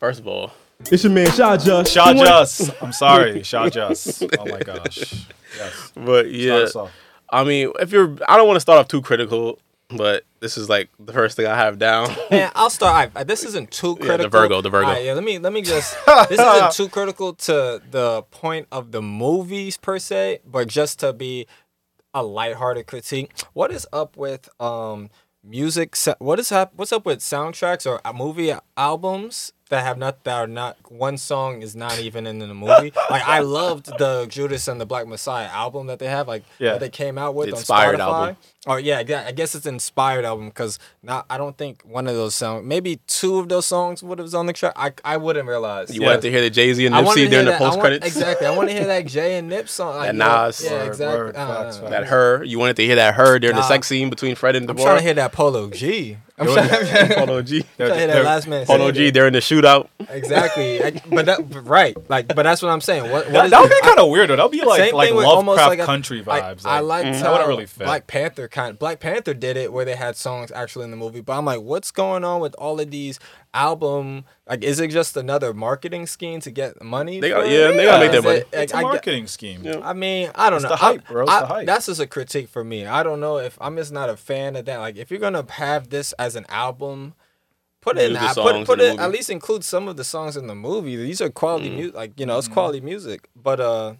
First of all, It's your man Shah Just. Shah Who Just. I'm sorry, Shah Just. Oh my gosh. [LAUGHS] Yes. but Start yeah, us off. I mean, if you're, I don't want to start off too critical, but this is like the first thing I have down. [LAUGHS] Man, I'll start. I, this isn't too critical. the. Virgo, the Virgo. Alright, yeah, let me let me just. [LAUGHS] this isn't too critical to the point of the movies per se, but just to be a lighthearted critique. What is up with um music? What is up? What's up with soundtracks or uh, movie albums that have not that are not one song is not even in the movie? [LAUGHS] like I loved the Judas and the Black Messiah album that they have, like Yeah. that they came out with The on inspired Spotify. album. Oh yeah, I I guess it's inspired album because not. I don't think one of those songs, maybe two of those songs would have on the track. I I wouldn't realize. You wanted to hear the [LAUGHS] Jay Z and Nipsey during the post credits. Exactly. I want to hear that Jay and Nip song. Like, That Nas. Yeah, Word, exactly. word, Uh. That H.E.R., you wanted to hear that H.E.R. during the sex scene between Fred and the boy. I'm trying to hear that Polo G. I'm trying, I'm Polo G. trying to hear that last man. Polo say G that. during the shootout. Exactly. I- but that right. Like, but that's what I'm saying. What what That, would be kind of weird though. That would be like like almost Lovecraft like a- country vibes. I like, like mm, that how wouldn't really fit. Black Panther kind. Black Panther did it where they had songs actually in the movie, but I'm like, what's going on with all of these album? Like, is it just another marketing scheme to get money? They for got- it? yeah, they gotta make Is their money. it- like, it's a I get- marketing scheme. I mean, I don't It's know. the hype, bro. It's I- the hype. That's just a critique for me. I don't know if I'm just not a fan of that. Like, if you're gonna have this as an album, put it in, the put, put in it movie. at least include some of the songs in the movie. These are quality Mm. music. Like you know, it's quality music. But uh,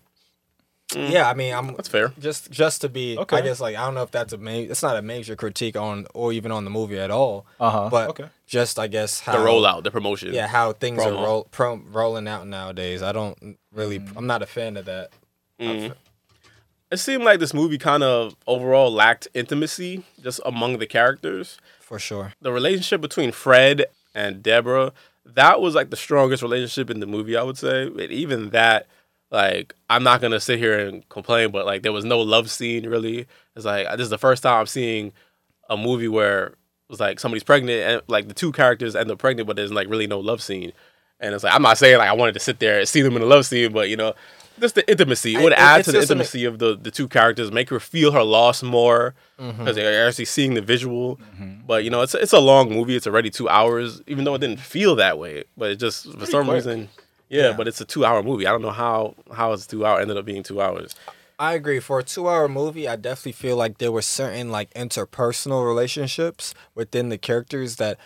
Yeah, I mean, I'm That's fair. just just to be. Okay. I guess like I don't know if that's a main. It's not a major critique on or even on the movie at all. Uh-huh, But okay. Just I guess how The rollout, the promotion. Yeah, how things are roll, pro, rolling out nowadays. I don't really. Mm. I'm not a fan of that. It seemed like this movie kind of overall lacked intimacy just among the characters. For sure. The relationship between Fred and Deborah, that was like the strongest relationship in the movie, I would say. Even that, like, I'm not gonna sit here and complain, but like there was no love scene really. It's like this is the first time I'm seeing a movie where was like somebody's pregnant and like the two characters end up pregnant, but there's like really no love scene. And it's like I'm not saying like I wanted to sit there and see them in a love scene, but you know, just the intimacy. It would It- add to the just an- intimacy of the the two characters, make her feel her loss more because Mm-hmm. they're actually seeing the visual. But you know, it's it's a long movie. It's already two hours, even though it didn't feel that way. But it just for some quick. reason, yeah, But it's a two hour movie. I don't know how how it's two hour ended up being two hours. I agree. For a two-hour movie, I definitely feel like there were certain like interpersonal relationships within the characters that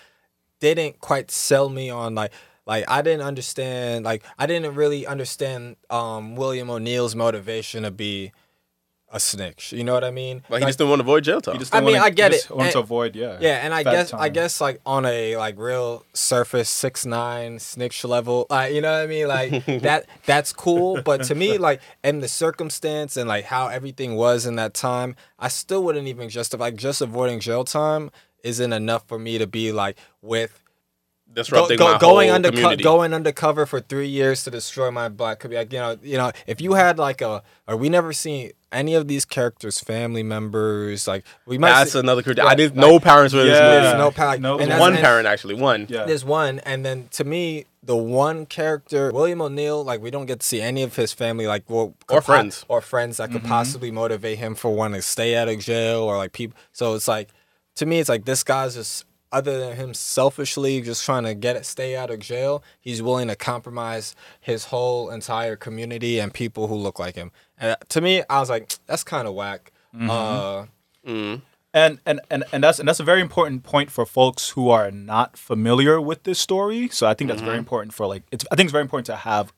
didn't quite sell me on like like I didn't understand like I didn't really understand um William O'Neill's motivation to be a snitch. You know what I mean? But he Like, just didn't want to avoid jail time. He just I mean, wanna- I get he just it. Wanted to avoid, yeah. Yeah, and I bad guess I guess like on a like real surface six nine snitch level, like you know what I mean, like [LAUGHS] that that's cool. But to me, like in the circumstance and like how everything was in that time, I still wouldn't even justify like just avoiding jail time isn't enough for me to be like with go, disrupting go, my going whole under community. going undercover for three years to destroy my black community. Like, you know, you know, if you had like a, or we never seen any of these characters, family members, like we might. That's see, another critique. Yeah, I didn't. like- no parents were in this Yeah. movie. There's no pa- No- and one parent actually. One. Yeah. There's one, and then to me, the one character, William O'Neill, like we don't get to see any of his family, like well, Or could po- friends. or friends that could mm-hmm. possibly motivate him for wanting to stay out of jail, or like people. So it's like, to me, it's like this guy's just other than him selfishly just trying to get it, stay out of jail. He's willing to compromise his whole entire community and people who look like him. And to me, I was like, that's kind of whack. Uh, Mm. and and and and that's and that's a very important point for folks who are not familiar with this story. So I think that's Mm-hmm. very important for like it's. I think it's very important to have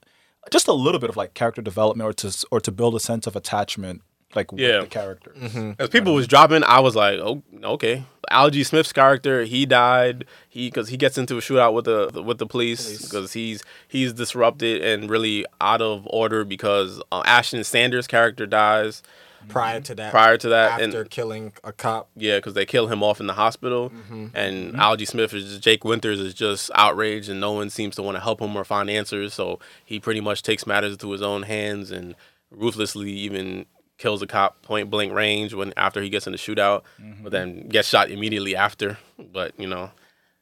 just a little bit of like character development or to or to build a sense of attachment like Yeah. with the characters. Mm-hmm. As people was dropping, I was like, oh, okay. Algee Smith's character, he died. He because he gets into a shootout with the with the police because he's he's disrupted and really out of order because uh, Ashton Sanders' character dies. prior to that, Prior to that, and- after killing a cop. Yeah, because they kill him off in the hospital, mm-hmm. and mm-hmm. Algee Smith is just, Jake Winters is just outraged, and no one seems to want to help him or find answers. So he pretty much takes matters into his own hands and ruthlessly even kills a cop point blank range when after he gets in the shootout, but then gets shot immediately after. But you know,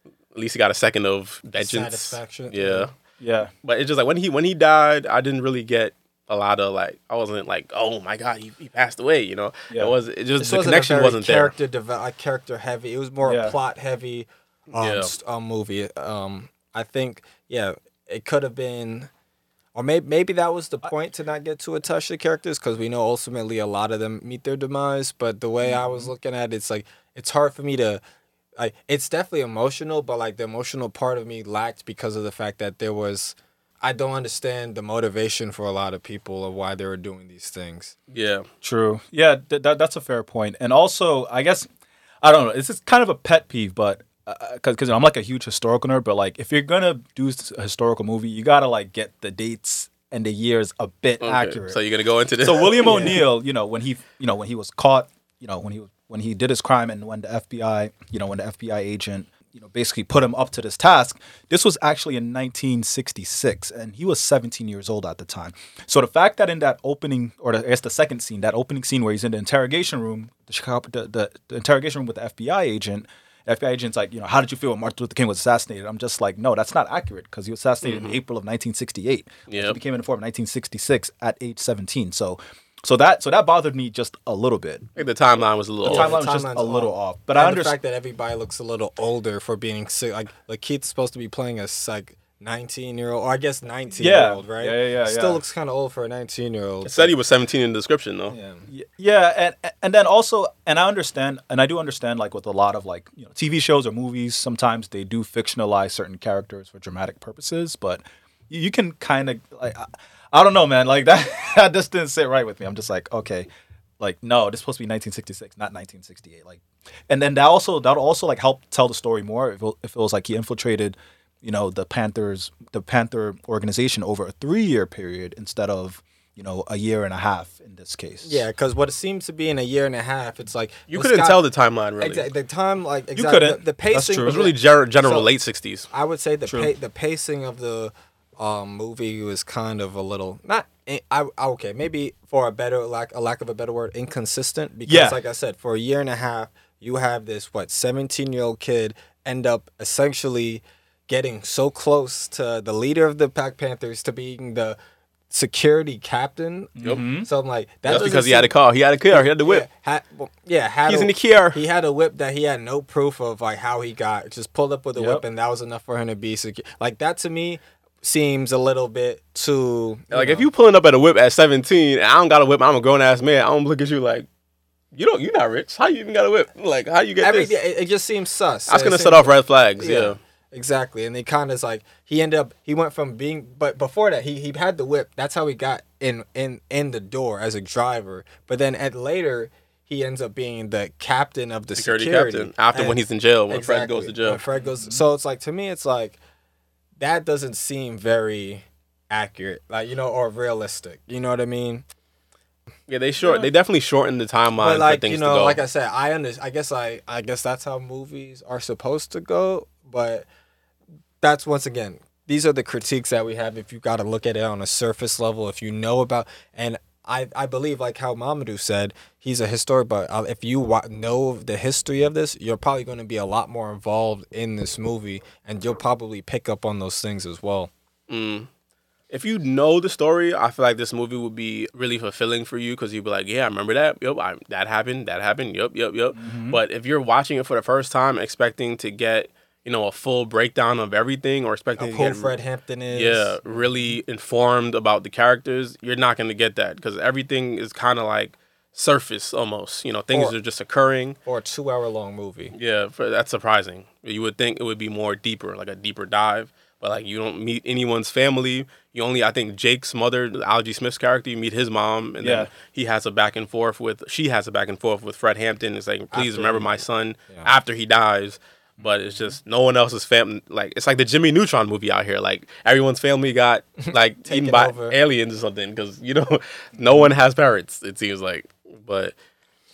at least he got a second of vengeance. Satisfaction, Yeah. yeah. Yeah. But it's just like when he when he died, I didn't really get a lot of like I wasn't like oh my god he, he passed away you know Yeah. it was it just This the wasn't connection a very wasn't there character develop, like character heavy. It was more Yeah. a plot heavy um, Yeah. s- um, movie. Um, I think yeah, it could have been, or maybe maybe that was the point to not get too attached to characters because we know ultimately a lot of them meet their demise. But the way I Mm-hmm. was looking at it, it's like it's hard for me to. Like it's definitely emotional, but like the emotional part of me lacked because of the fact that there was. I don't understand the motivation for a lot of people of why they were doing these things. yeah True. Yeah, th- that, that's a fair point. And also, I guess I don't know. It's just kind of a pet peeve, but Uh, uh, because because I'm like a huge historical nerd, but like if you're gonna do a historical movie, you gotta like get the dates and the years a bit Okay, accurate. so you're gonna go into this so [LAUGHS] William O'Neill, you know, when he, you know, when he was caught, you know, when he when he did his crime, and when the FBI, you know, when the FBI agent, you know, basically put him up to this task, this was actually in 1966, and he was 17 years old at the time. So the fact that in that opening, or the, I guess the second scene, that opening scene where he's in the interrogation room, the Chicago, the, the, the interrogation room with the FBI agent. The FBI agent's like, you know, how did you feel when Martin Luther King was assassinated? I'm just like, no, that's not accurate because he was assassinated in mm-hmm. April of 1968. He Yep. became informed in 1966 at age 17. So, so that so that bothered me just a little bit. I think the timeline was a little The off. timeline was just a little off. off, but and I the understand. fact that everybody looks a little older for being sick. Like like Keith's supposed to be playing a like nineteen year old, or I guess nineteen Yeah. year old, right? Yeah, yeah, yeah, Still yeah. looks kind of old for a nineteen year old. It said he was 17 in the description though. Yeah. Yeah, and and then also, and I understand, and I do understand, like with a lot of like you know TV shows or movies, sometimes they do fictionalize certain characters for dramatic purposes, but you you can kind of like. I, I don't know, man. Like that, [LAUGHS] that just didn't sit right with me. I'm just like, okay, like no, this is supposed to be 1966, not 1968. Like, and then that also that also like help tell the story more if it, if it was like he infiltrated, you know, the Panthers, the Panther organization over a three year period instead of you know a year and a half in this case. Yeah, because what it seems to be in a year and a half, it's like You this couldn't guy- tell the timeline really. Exactly. The time, like exactly, couldn't. The, the That's pacing. true. It was really general, general So- late '60s. I would say the pa- the pacing of the um, movie was kind of a little not. I, I okay maybe for a better lack a lack of a better word inconsistent because Yeah. like I said for a year and a half you have this what 17 year old kid end up essentially getting so close to the leader of the Black Panthers to being the security captain. Yep. Mm-hmm. So I'm like that That's because he had a seem- car. He had a car. He had the whip. yeah, had, well, yeah, had He's a, in the Kia. He had a whip that he had no proof of, like how he got. Just pulled up with a Yep. whip, and that was enough for him to be secure. Like that to me seems a little bit too. Like if you pulling up at a whip at 17, and I don't got a whip, I'm a grown ass man. I don't look at you like you don't. You're not rich. How you even got a whip? Like how you get every, this? it, it just seems sus. That's It gonna set off red flags. Yeah. Exactly, and he kind of like he ended up he went from being but before that he he had the whip. That's how he got in in in the door as a driver. But then at later he ends up being the captain of the Security, security, captain. After when he's in jail, when Fred goes to jail. When Fred goes. So it's like to me, it's like that doesn't seem very accurate, like you know, or realistic. You know what I mean? Yeah, they short. They definitely shortened the timeline But like things you to know, go. like I said, I under, I guess I, I guess that's how movies are supposed to go. But that's once again, these are the critiques that we have. If you got to look at it on a surface level, if you know about, and I, I believe like how Mamadou said, he's a historian. But uh, if you wa- know the history of this, you're probably going to be a lot more involved in this movie, and you'll probably pick up on those things as well. if you know the story, I feel like this movie would be really fulfilling for you because you'd be like, yeah, I remember that. Yep, I, that happened. That happened. Yep, yep, yep. Mm-hmm. But if you're watching it for the first time, expecting to get you know a full breakdown of everything, or expecting to Who Fred Hampton is? yeah really informed about the characters, you're not going to get that because everything is kind of like surface almost. You know, things Or- are just occurring. Or a two-hour-long movie. Yeah, for, that's surprising. You would think it would be more deeper, like a deeper dive. But like you don't meet anyone's family. You only, I think, Jake's mother, Algee Smith's character. You meet his mom, and Yeah. then he has a back and forth with. She has a back and forth with Fred Hampton. It's like, please After remember he- my son Yeah. after he dies. But it's just no one else's family. Like it's like the Jimmy Neutron movie out here. Like everyone's family got [LAUGHS] like eaten Taken by over. aliens or something because you know [LAUGHS] no one has parents. It seems like, but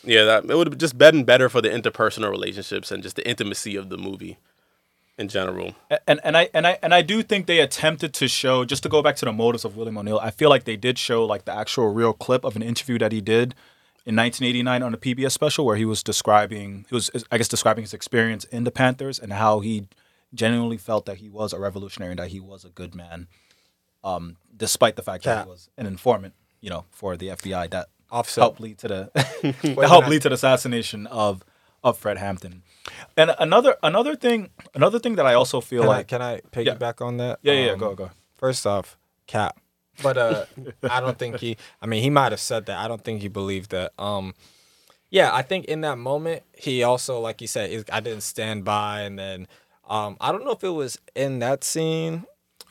yeah, that it would have just been better for the interpersonal relationships and just the intimacy of the movie in general. and and I and I and I do think they attempted to show just to go back to the motives of William O'Neill. I feel like they did show like the actual real clip of an interview that he did in 1989 on a PBS special where he was describing he was I guess describing his experience in the Panthers and how he genuinely felt that he was a revolutionary and that he was a good man, um, despite the fact that Cap. he was an informant, you know, for the FBI that helped lead to the [LAUGHS] [LAUGHS] Wait, helped lead to the assassination of of Fred Hampton. And another another thing another thing that I also feel Can I, like can I piggyback on that? yeah, yeah, yeah, Um, go, go. First off, Cap. But uh I don't think he I mean he might have said that. I don't think he believed that. Um yeah, I think in that moment he also like you said I didn't stand by and then um I don't know if it was in that scene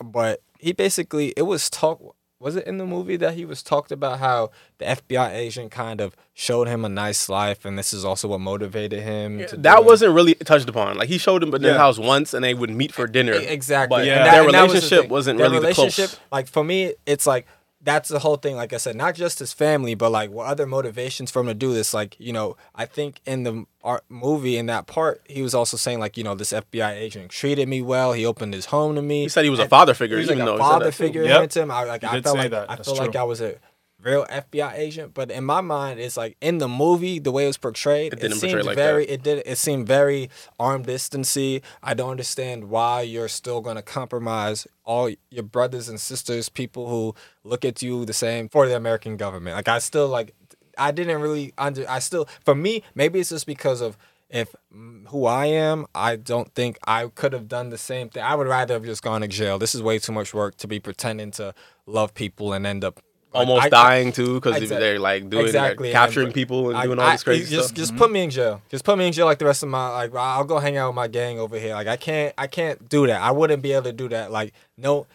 but he basically it was talk was it in the movie that he was talked about how the FBI agent kind of showed him a nice life and this is also what motivated him to That wasn't really touched upon. Like he showed him in their Yeah. house once, and they would meet for dinner. Exactly. But And Yeah. their and was the relationship wasn't Their really the relationship, close. Like for me, it's like that's the whole thing. Like I said, not just his family, but like what other motivations for him to do this. Like you know, I think in the art movie in that part, he was also saying like you know this FBI agent treated me well. He opened his home to me. He said he was a father figure, He was even like though a he said father figure Yep. to him. I like He I did felt say like that. I That's feel like. I was a real FBI agent. But in my mind, it's like in the movie, the way it was portrayed, It it, seemed like very that. it did it seemed very arm distancy. I don't understand why you're still gonna compromise all your brothers and sisters, people who look at you the same for the American government. Like I still like I didn't really under I still for me, maybe it's just because of if mm, who I am, I don't think I could have done the same thing. I would rather have just gone to jail. This is way too much work to be pretending to love people and end up Almost I- dying too, because Exactly. they're like doing Exactly, like, and- capturing people and I- doing all this crazy just, stuff. Just put me in jail. Just put me in jail like the rest of my like. I'll go hang out with my gang over here. Like I can't, I can't do that. I wouldn't be able to do that. Like no,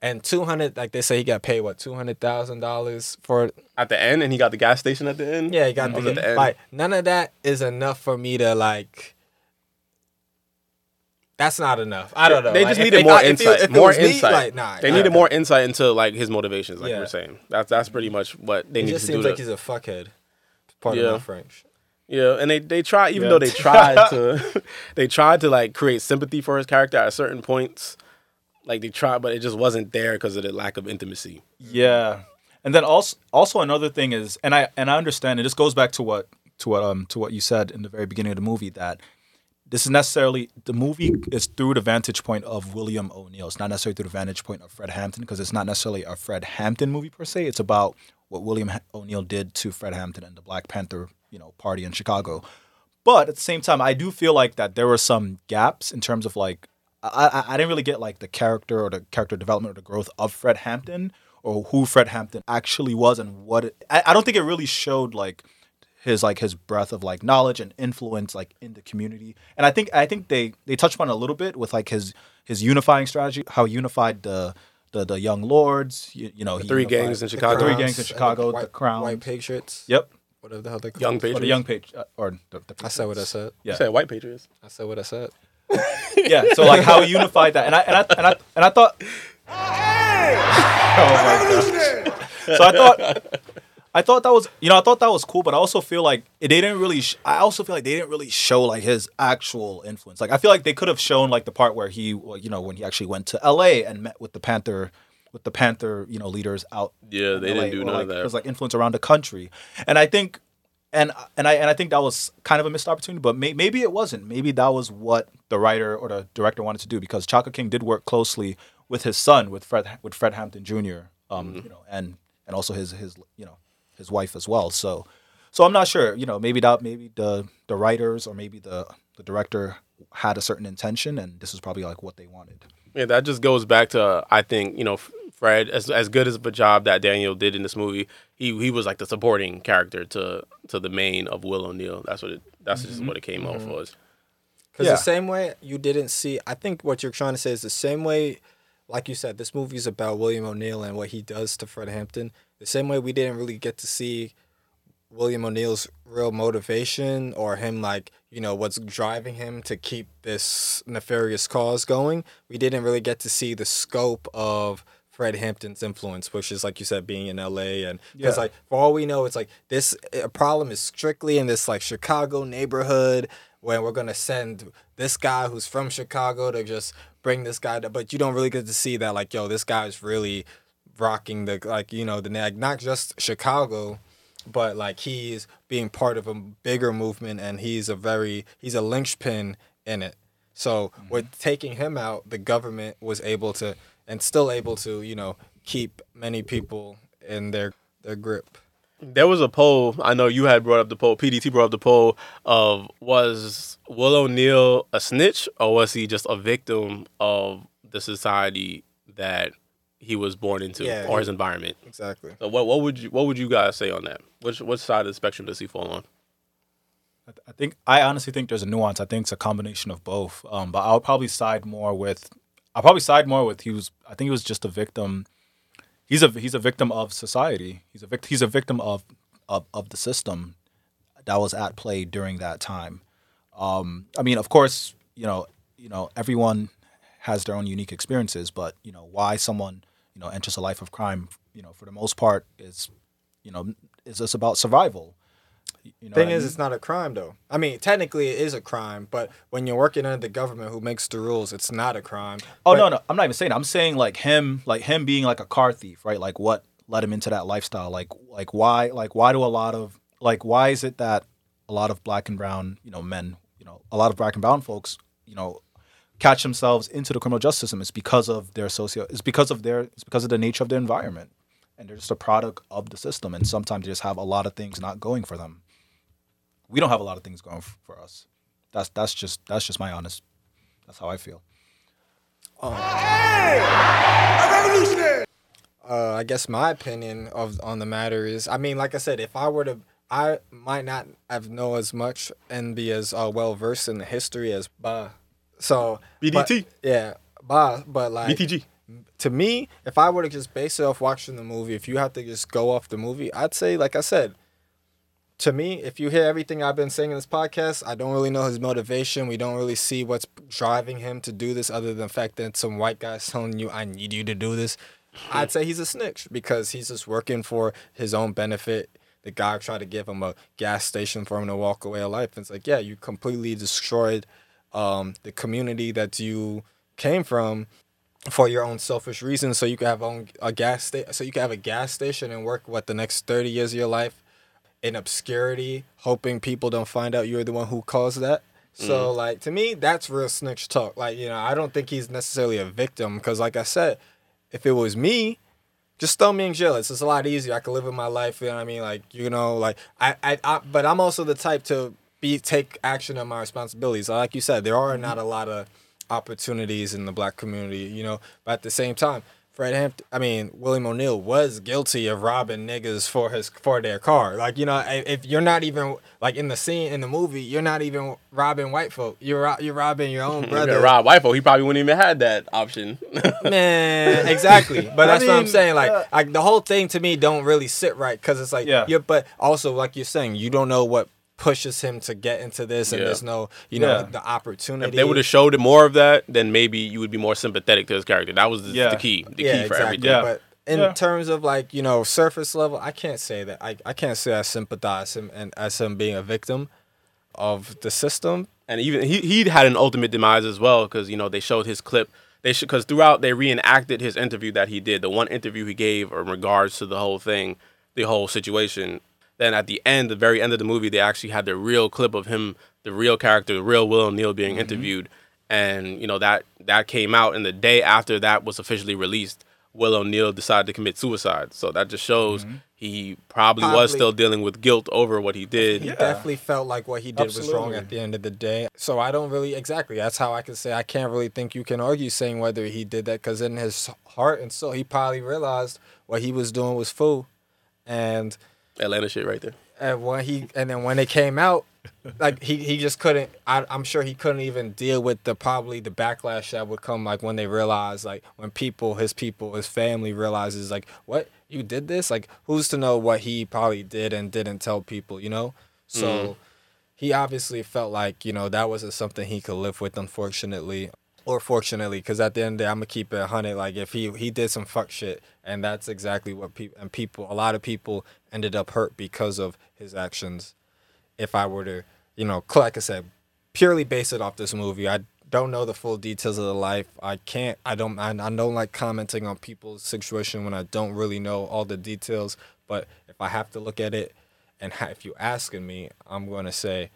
and two hundred like they say he got paid what two hundred thousand dollars for At the end, and he got the gas station at the end. yeah he got Was the, the end. like none of that is enough for me to like. That's not enough. I don't know. They Like, just if- needed if more I- if insight. if it more was me, insight. like, nah, they nah, needed nah. more insight into like his motivations, like you Yeah. were saying. That's that's pretty much what they need needed just to do. seems to- like he's a fuckhead. Pardon Yeah. my French. Yeah, and they they try even Yeah. though they tried [LAUGHS] to [LAUGHS] they tried to like create sympathy for his character at certain points. Like they tried, but it just wasn't there because of the lack of intimacy. Yeah, and then also also another thing is, and I and I understand, and this goes back to what to what um to what you said in the very beginning of the movie that this is necessarily the movie is through the vantage point of William O'Neill. It's not necessarily through the vantage point of Fred Hampton because it's not necessarily a Fred Hampton movie per se. It's about what William O'Neill did to Fred Hampton and the Black Panther, you know, party in Chicago. But at the same time, I do feel like that there were some gaps in terms of like I, I, I didn't really get like the character or the character development or the growth of Fred Hampton or who Fred Hampton actually was and what it, I, I don't think it really showed like his like his breadth of like knowledge and influence like in the community. And I think I think they they touched on a little bit with like his his unifying strategy, how he unified the the, the young lords, you, you know, he three unified- gangs in The Chicago. Three gangs in and Chicago, the white, Crowns. White Patriots. Yep. Whatever the hell they call Young it. Or the young page uh, or the, the I said what I said. Yeah. You said white patriots. I said what I said. [LAUGHS] yeah. So like how he unified that, and I and I and I and I thought. [LAUGHS] Oh my God. So I thought, I thought that was you know I thought that was cool, but I also feel like they didn't really. Sh- I also feel like they didn't really show like his actual influence. Like I feel like they could have shown like the part where he, you know, when he actually went to L.A. and met with the Panther. With the Panther, you know, leaders out. Yeah, they LA, didn't do or, none like, of that. There was like influence around the country, and I think and and I and I think that was kind of a missed opportunity, but may, maybe it wasn't. Maybe that was what the writer or the director wanted to do because Shaka King did work closely with his son, with Fred with Fred Hampton Jr. Um, you know, and and also his his you know his wife as well. So so I'm not sure. You know, maybe that maybe the the writers or maybe the the director had a certain intention, and this is probably like what they wanted. Yeah, that just goes back to uh, I think you know Fred as as good as of a job that Daniel did in this movie. He he was like the supporting character to to the main of Will O'Neill. That's what it. That's just mm-hmm. what it came off mm-hmm. as. Because Yeah. the same way you didn't see, I think what you're trying to say is the same way, like you said, this movie is about William O'Neill and what he does to Fred Hampton. The same way we didn't really get to see William O'Neill's real motivation or him like you know what's driving him to keep this nefarious cause going. We didn't really get to see the scope of Fred Hampton's influence, which is like you said, being in L.A. and because Yeah. like for all we know, it's like this a problem is strictly in this like Chicago neighborhood when we're gonna send this guy who's from Chicago to just bring this guy to, but you don't really get to see that like yo this guy is really rocking the like you know the like not just Chicago but like he's being part of a bigger movement and he's a very he's a linchpin in it so mm-hmm. with taking him out the government was able to and still able to you know keep many people in their their grip There was a poll. I know you had brought up the poll. PDT brought up the poll of was Will O'Neill a snitch or was he just a victim of the society that he was born into Yeah, or his environment? exactly So what what would you what would you guys say on that? Which which side of the spectrum does he fall on? I, th- I think I honestly think there's a nuance. I think it's a combination of both. Um, but I'll probably side more with. I'll probably side more with he was. I think he was just a victim. He's a he's a victim of society. He's a vict, He's a victim of, of of the system that was at play during that time. Um, I mean, of course, you know, you know, everyone has their own unique experiences, but you know, why someone you know enters a life of crime, you know, for the most part is, you know, is just about survival. You know thing what I is mean? it's not a crime though i mean technically it is a crime but when you're working under the government who makes the rules it's not a crime Oh But- no, no, I'm not even saying. that. I'm saying like him, like him being like a car thief, right? Like what led him into that lifestyle? Like, like why, like why do a lot of, like why is it that a lot of black and brown, you know, men, you know, a lot of black and brown folks, you know, catch themselves into the criminal justice system? It's because of their socio, it's because of their, it's because of the nature of their environment, and they're just a product of the system. And sometimes they just have a lot of things not going for them. We don't have a lot of things going for us. That's that's just that's just my honest. That's how I feel. uh, I guess my opinion of on the matter is, I mean, like I said, if I were to, I might not have know as much and be as uh, well versed in the history as Ba. So but- BDT. yeah, But but like BTG. to me, if I were to just base it off watching the movie, if you have to just go off the movie, I'd say, like I said, to me, if you hear everything I've been saying in this podcast, I don't really know his motivation. We don't really see what's driving him to do this, other than the fact that some white guy's telling you, "I need you to do this." I'd say he's a snitch because he's just working for his own benefit. The guy tried to give him a gas station for him to walk away of life. It's like, yeah, you completely destroyed um, the community that you came from for your own selfish reasons so you can have own a gas sta- so you can have a gas station and work what the next 30 years of your life in obscurity hoping people don't find out you're the one who caused that so like to me that's real snitch talk like you know i don't think he's necessarily a victim because like i said if it was me just throw me in jail. It's a lot easier. I can live in my life. You know what I mean? Like you know, like I, I, I but I'm also the type to be take action on my responsibilities. Like you said, there are mm-hmm. not a lot of opportunities in the black community. You know, but at the same time, Fred Hampton. I mean, William O'Neill was guilty of robbing niggas for his for their car. Like you know, if you're not even like in the scene in the movie, you're not even robbing white folk. You're you're robbing your own [LAUGHS] brother. gonna rob Wifo, he probably wouldn't even had that option. [LAUGHS] Man, exactly. But [LAUGHS] that's what I'm saying. Like, like the whole thing to me don't really sit right because it's like, yeah. But also, like you're saying, you don't know what pushes him to get into this, and Yeah. there's no, you know, Yeah. the opportunity. if they would have showed him more of that, then maybe you would be more sympathetic to his character. That was the, Yeah. the key. The yeah, key for exactly. everything. Yeah. But in Yeah. terms of like you know surface level, I can't say that. I, I can't say I sympathize him and as him being a victim of the system. and even he he had an ultimate demise as well because you know they showed his clip. They should because throughout they reenacted his interview that he did, the one interview he gave in regards to the whole thing, the whole situation. Then at the end, the very end of the movie, they actually had the real clip of him, the real character, the real Will O'Neill being mm-hmm. interviewed, and you know that that came out, and the day after that was officially released, Will O'Neill decided to commit suicide. So that just shows mm-hmm. he probably, was still dealing with guilt over what he did. He definitely felt like what he did was wrong at the end of the day. So I don't really exactly. That's how I can say I can't really think you can argue saying whether he did that because in his heart and soul he probably realized what he was doing was fool, and Atlanta shit right there. and when he and then when it came out, like he he just couldn't. I, I'm sure he couldn't even deal with the probably the backlash that would come like when they realize like when people his people his family realizes like what you did this like who's to know what he probably did and didn't tell people you know so mm-hmm. he obviously felt like you know that wasn't something he could live with unfortunately or fortunately because at the end of the day i'm gonna keep it 100 like if he he did some fuck shit and that's exactly what people and people a lot of people ended up hurt because of his actions if i were to you know like i said purely base it off this movie i don't know the full details of the life i can't i don't i, I don't like commenting on people's situation when i don't really know all the details but if i have to look at it and ha- if you asking me i'm going to say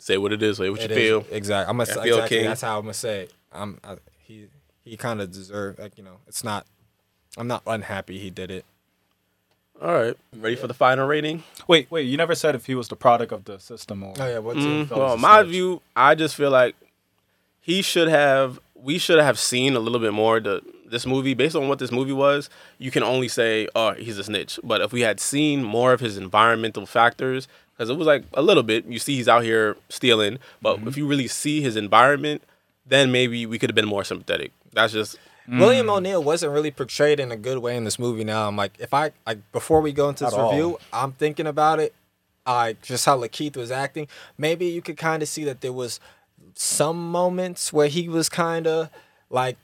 Say what it is, say what you is- feel. Exactly. I'm gonna say feel exactly. king. That's how I'm gonna say. It. I'm. I, he he kind of deserved. Like you know, it's not. I'm not unhappy he did it. All right, ready for the final rating? Wait, wait. You never said if he was the product of the system or. Oh yeah. What's Mm, it? well, my snitch. view, I just feel like he should have. We should have seen a little bit more the this movie based on what this movie was. You can only say, "Oh, he's a snitch." But if we had seen more of his environmental factors, because it was like a little bit, you see he's out here stealing. But Mm-hmm. if you really see his environment, then maybe we could have been more sympathetic. That's just William mm. O'Neill wasn't really portrayed in a good way in this movie. Now I'm like, if I like before we go into this At all. review, I'm thinking about it. Like just how LaKeith was acting. Maybe you could kind of see that there was some moments where he was kind of like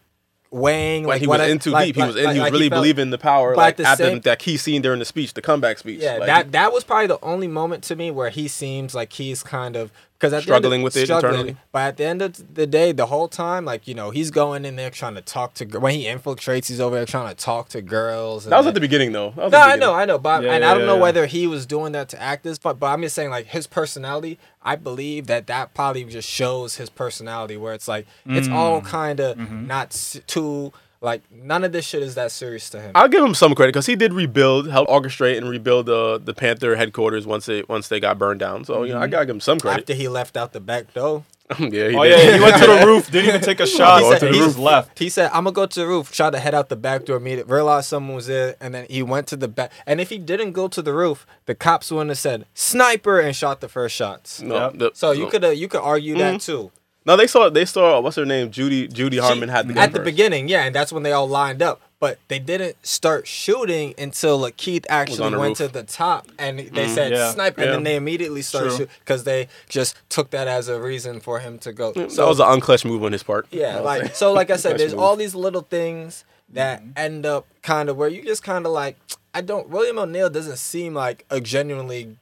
weighing like like he was I- in too like- deep. He was in. like- he was like really felt- believing the power. Like the after same- that key scene during the speech, the comeback speech. Yeah, Like, that that was probably the only moment to me where he seems like he's kind of because at the Struggling of- with it internally. But at the end of the day, the whole time, like you know, he's going in there trying to talk to when he infiltrates, he's over there trying to talk to girls. and that was then- at the beginning, though. That was no, at the I know, I know, but Yeah, and yeah, I don't know yeah. whether he was doing that to act this, but but I'm just saying like his personality. I believe that that probably just shows his personality, where it's like it's all Mm. kind of Mm-hmm. not too like none of this shit is that serious to him. I'll give him some credit because he did rebuild, help orchestrate and rebuild the the Panther headquarters once they once they got burned down. So you know, I gotta give him some credit. After he left out the back door. [LAUGHS] yeah, he Oh did. yeah, he went to the roof. Didn't even take a [LAUGHS] shot. He He, said- he he- just left. He said, "I'm gonna go to the roof." Tried to head out the back door, meet it, realized someone was there, and then he went to the back. And if he didn't go to the roof, the cops wouldn't have said "sniper" and shot the first shots. No, Yep. the- So you could uh, you could argue that too. No, they saw they saw what's her name, Judy Judy Harmon had the gun at the beginning, yeah, and that's when they all lined up. But they didn't start shooting until like, Keith actually went roof. to the top, and they said Yeah. snipe, and then they immediately started True. shooting because they just took that as a reason for him to go. So, that was an unclutch move on his part. Yeah, like so, like I said, there's move. all these little things that Mm-hmm. end up kind of where you just kind of like, I don't. William O'Neill doesn't seem like a genuinely.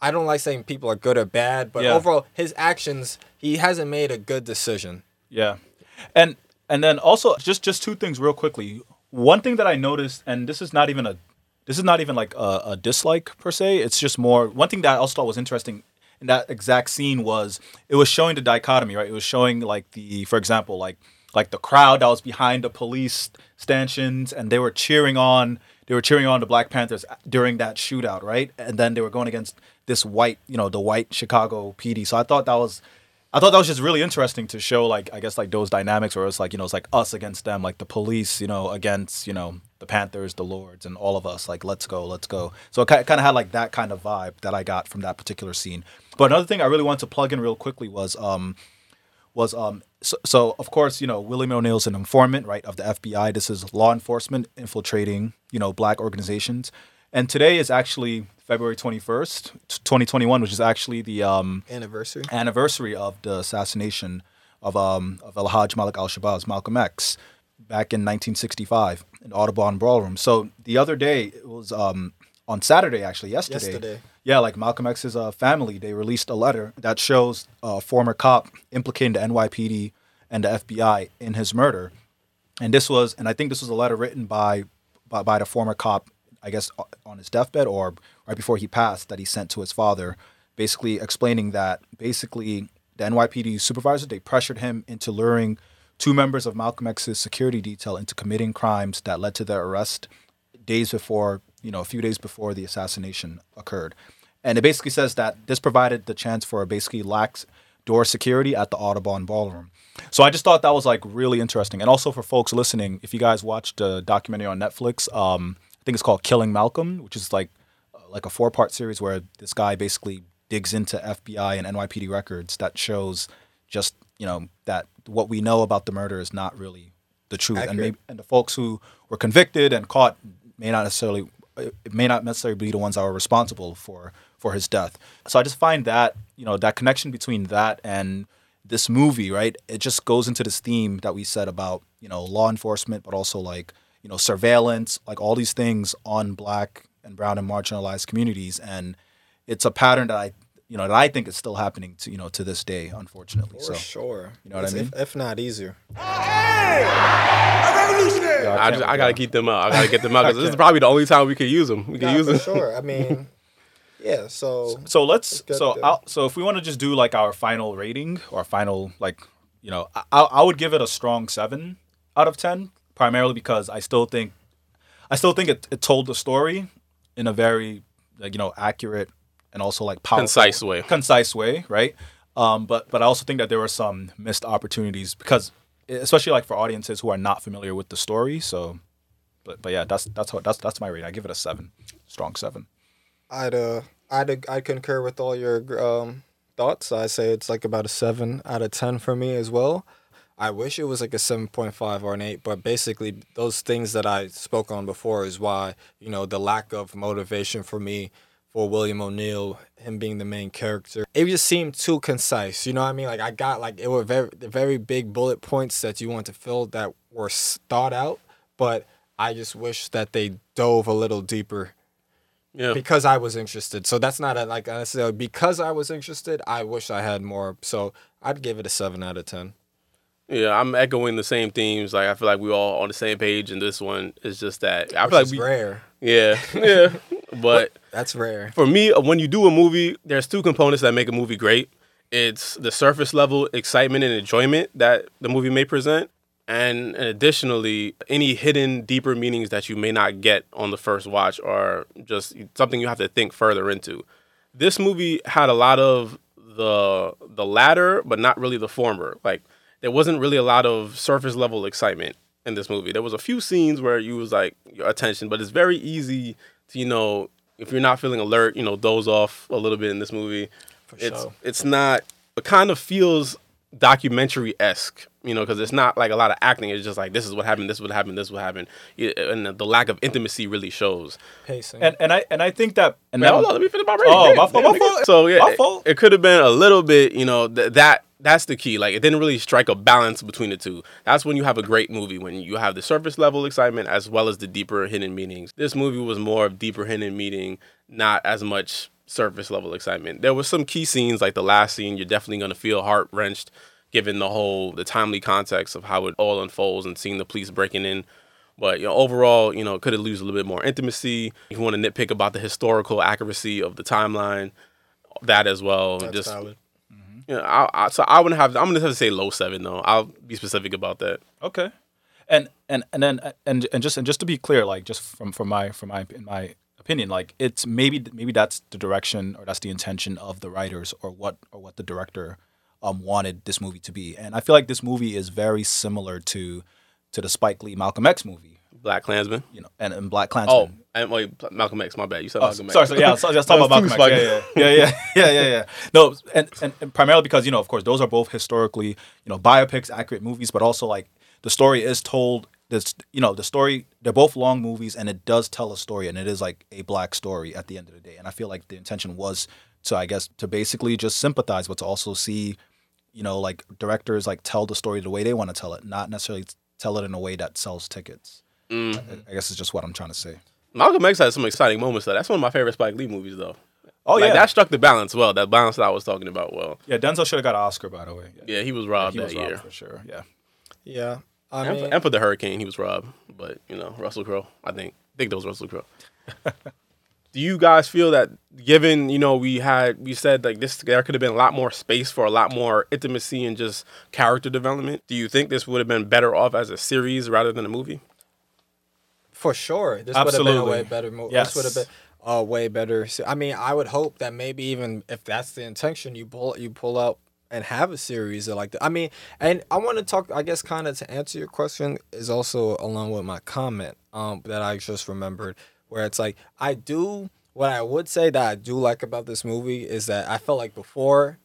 I don't like saying people are good or bad, but Yeah. overall, his actions, he hasn't made a good decision. Yeah, and and then also just just two things real quickly. One thing that I noticed, and this is not even a this is not even like a, a dislike per se. It's just more one thing that I also thought was interesting in that exact scene was it was showing the dichotomy, right? It was showing like the, for example, like like the crowd that was behind the police stanchions, and they were cheering on they were cheering on the Black Panthers during that shootout, right? And then they were going against this white, you know, the white Chicago PD. So I thought that was I thought that was just really interesting to show, like, I guess, like those dynamics where it's like, you know, it's like us against them, like the police, you know, against, you know, the Panthers, the Lords, and all of us, like, let's go, let's go. So it kind of had like that kind of vibe that I got from that particular scene. But another thing I really wanted to plug in real quickly was, um, was um, so, so of course, you know, William O'Neill's an informant, right, of the FBI. This is law enforcement infiltrating, you know, black organizations. And today is actually February 21st, 2021, which is actually the um, Anniversary. anniversary of the assassination of um of El Hajj Malik El Shabazz, Malcolm X, back in 1965 in Audubon Ballroom. So the other day it was um on Saturday actually yesterday. Yesterday. Yeah, like Malcolm X's uh, family, they released a letter that shows a former cop implicating the NYPD and the FBI in his murder. And this was, and I think this was a letter written by, by, by the former cop, I guess, on his deathbed or right before he passed, that he sent to his father, basically explaining that basically the NYPD supervisor they pressured him into luring two members of Malcolm X's security detail into committing crimes that led to their arrest days before, you know, a few days before the assassination occurred. And it basically says that this provided the chance for a basically lax door security at the Audubon Ballroom. So I just thought that was like really interesting. And also for folks listening, if you guys watched the documentary on Netflix, um, I think it's called Killing Malcolm, which is like like a four part series where this guy basically digs into FBI and NYPD records that shows just you know that what we know about the murder is not really the truth, and maybe and the folks who were convicted and caught may not necessarily it may not necessarily be the ones that were responsible for for his death. So I just find that you know that connection between that and this movie, right? It just goes into this theme that we said about you know law enforcement, but also like you know surveillance, like all these things on black and brown and marginalized communities, and it's a pattern that I you know that I think is still happening to you know to this day, unfortunately. For so sure. you know what I mean? If, not easier. yeah, I, just, I gotta keep them out. I gotta get them out because this is probably the only time we can use them. We can Nah, use them. sure. I mean, [LAUGHS] yeah. So So let's so. I'll, so if we want to just do like our final rating or final like you know I I would give it a strong seven out of ten primarily because I still think I still think it, it told the story in a very like you know accurate and also like powerful, Concise way. concise way right um but but I also think that there were some missed opportunities because especially like for audiences who are not familiar with the story so but but yeah that's that's how that's that's my rating I give it a seven strong seven I'd uh I'd I'd concur with all your um thoughts. I say it's like about a seven out of ten for me as well. I wish it was like a seven point five or an eight, but basically those things that I spoke on before is why you know the lack of motivation for me for William O'Neill, him being the main character, it just seemed too concise. You know what I mean? Like I got like it were very very big bullet points that you want to fill that were thought out, but I just wish that they dove a little deeper Yeah. because I was interested. So that's not a, like necessarily because I was interested. I wish I had more. So I'd give it a seven out of ten. Yeah, I'm echoing the same themes. Like I feel like we all on the same page in this one. It's just that I Which feel like we, rare. yeah, [LAUGHS] yeah. But That's rare. for me, uh, when you do a movie, there's two components that make a movie great. It's the surface level excitement and enjoyment that the movie may present, and additionally, any hidden deeper meanings that you may not get on the first watch are just something you have to think further into. This movie had a lot of the the latter, but not really the former. Like there wasn't really a lot of surface level excitement in this movie. There was a few scenes where you was like your attention, but it's very easy to you know if you're not feeling alert, you know, doze off a little bit in this movie. it's sure. it's not. It kind of feels documentary esque, you know, because it's not like a lot of acting. It's just like this is what happened, this is what happened, this is what happened, and the, the lack of intimacy really shows. Pacing. And and I and I think that and Man, that- hold on, let me finish my rating. Oh, Damn, my fault, my fault. So yeah, My it- It, could have been a little bit, you know, th- that that's the key. Like it didn't really strike a balance between the two. That's when you have a great movie when you have the surface level excitement as well as the deeper hidden meanings. This movie was more of deeper hidden meaning, not as much surface level excitement. There was some key scenes like the last scene. You're definitely gonna feel heart wrenched given the whole the timely context of how it all unfolds and seeing the police breaking in. But you know, overall, you know, could have lose a little bit more intimacy. If you want to nitpick about the historical accuracy of the timeline, that as well. That's Just valid. Know, I, I, so I wouldn't have. I'm gonna have to say low seven though. I'll be specific about that. Okay. And and and then and and just and just to be clear, like just from from my from my in my opinion, like it's maybe maybe that's the direction or that's the intention of the writers or what or what the director um wanted this movie to be. And I feel like this movie is very similar to to the Spike Lee Malcolm X movie, Black Klansman. you know, and, and Black Oh, Klansman. and wait, Malcolm X. My bad. You said Oh, Malcolm X. sorry, sorry, yeah, so, let's talk about Malcolm X. Yeah, yeah, yeah, [LAUGHS] yeah, yeah, yeah, yeah. No, and, and and primarily because you know, of course, those are both historically, you know, biopics, accurate movies, but also like the story is told. This, you know, the story. They're both long movies, and it does tell a story, and it is like a black story at the end of the day. And I feel like the intention was to, I guess, to basically just sympathize, but to also see, you know, like directors like tell the story the way they want to tell it, not necessarily tell it in a way that sells tickets. Mm. I, I guess it's just what I'm trying to say. Malcolm X had some exciting moments though. That's one of my favorite Spike Lee movies though. Oh like, yeah, that struck the balance well. That balance that I was talking about well. yeah. Denzel should have got an Oscar, by the way. Yeah, he was robbed he was that robbed year. for sure. Yeah. Yeah. I And, mean, for, and for the Hurricane, he was robbed. But you know, Russell Crowe. I think. I think that was Russell Crowe. [LAUGHS] Do you guys feel that given you know we had we said like this there could have been a lot more space for a lot more intimacy and just character development? Do you think this would have been better off as a series rather than a movie? For sure, this would have been a way better movie. Yes. This would have been a way better. I mean, I would hope that maybe even if that's the intention, you pull you pull out and have a series of like that. I mean, and I want to talk. I guess kind of to answer your question is also along with my comment um that I just remembered, where it's like I do. What I would say that I do like about this movie is that I felt like before.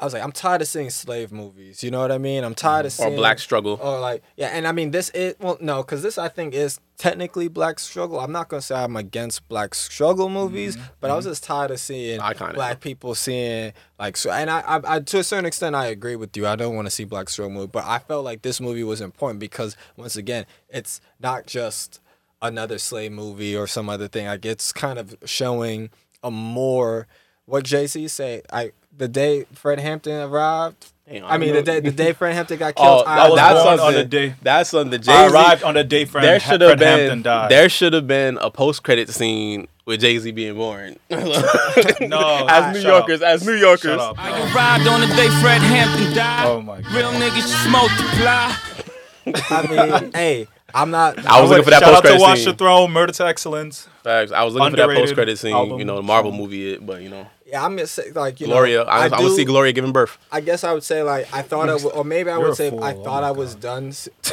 I was like, I'm tired of seeing slave movies. You know what I mean? I'm tired of seeing Or black struggle? or like yeah and i mean this is well no because this i think is technically black struggle i'm not gonna say i'm against black struggle movies mm-hmm. but i was mm-hmm. just tired of seeing black people seeing like so and I, I, I to a certain extent i agree with you i don't want to see black struggle movie but i felt like this movie was important because once again it's not just another slave movie or some other thing like it's kind of showing a more what Jay Z say i the day fred hampton arrived Damn, I mean, know- the day the day Fred Hampton got [LAUGHS] Oh, killed. that, I was that's born on something. the day- That's on the Jay I arrived on the day Fred, there should have Fred been Hampton died. there should have been a post credit scene with Jay Z being born. [LAUGHS] no, [LAUGHS] as New Yorkers, up. as New Yorkers. Up. I arrived on the day Fred Hampton died. Oh my God. Real niggas multiply. I mean, hey, I'm not. I was looking for that Shout post out to credit Watch scene. the Throne, Murder to Excellence. Facts. I was looking for that Underrated post credit scene. album You know, the Marvel movie, it, but you know, Yeah, I'm gonna say like you Gloria. know. I, I, do, would see Gloria giving birth. I guess I would say like I thought I would, or maybe I You're would say fool. I Oh thought my I was God. done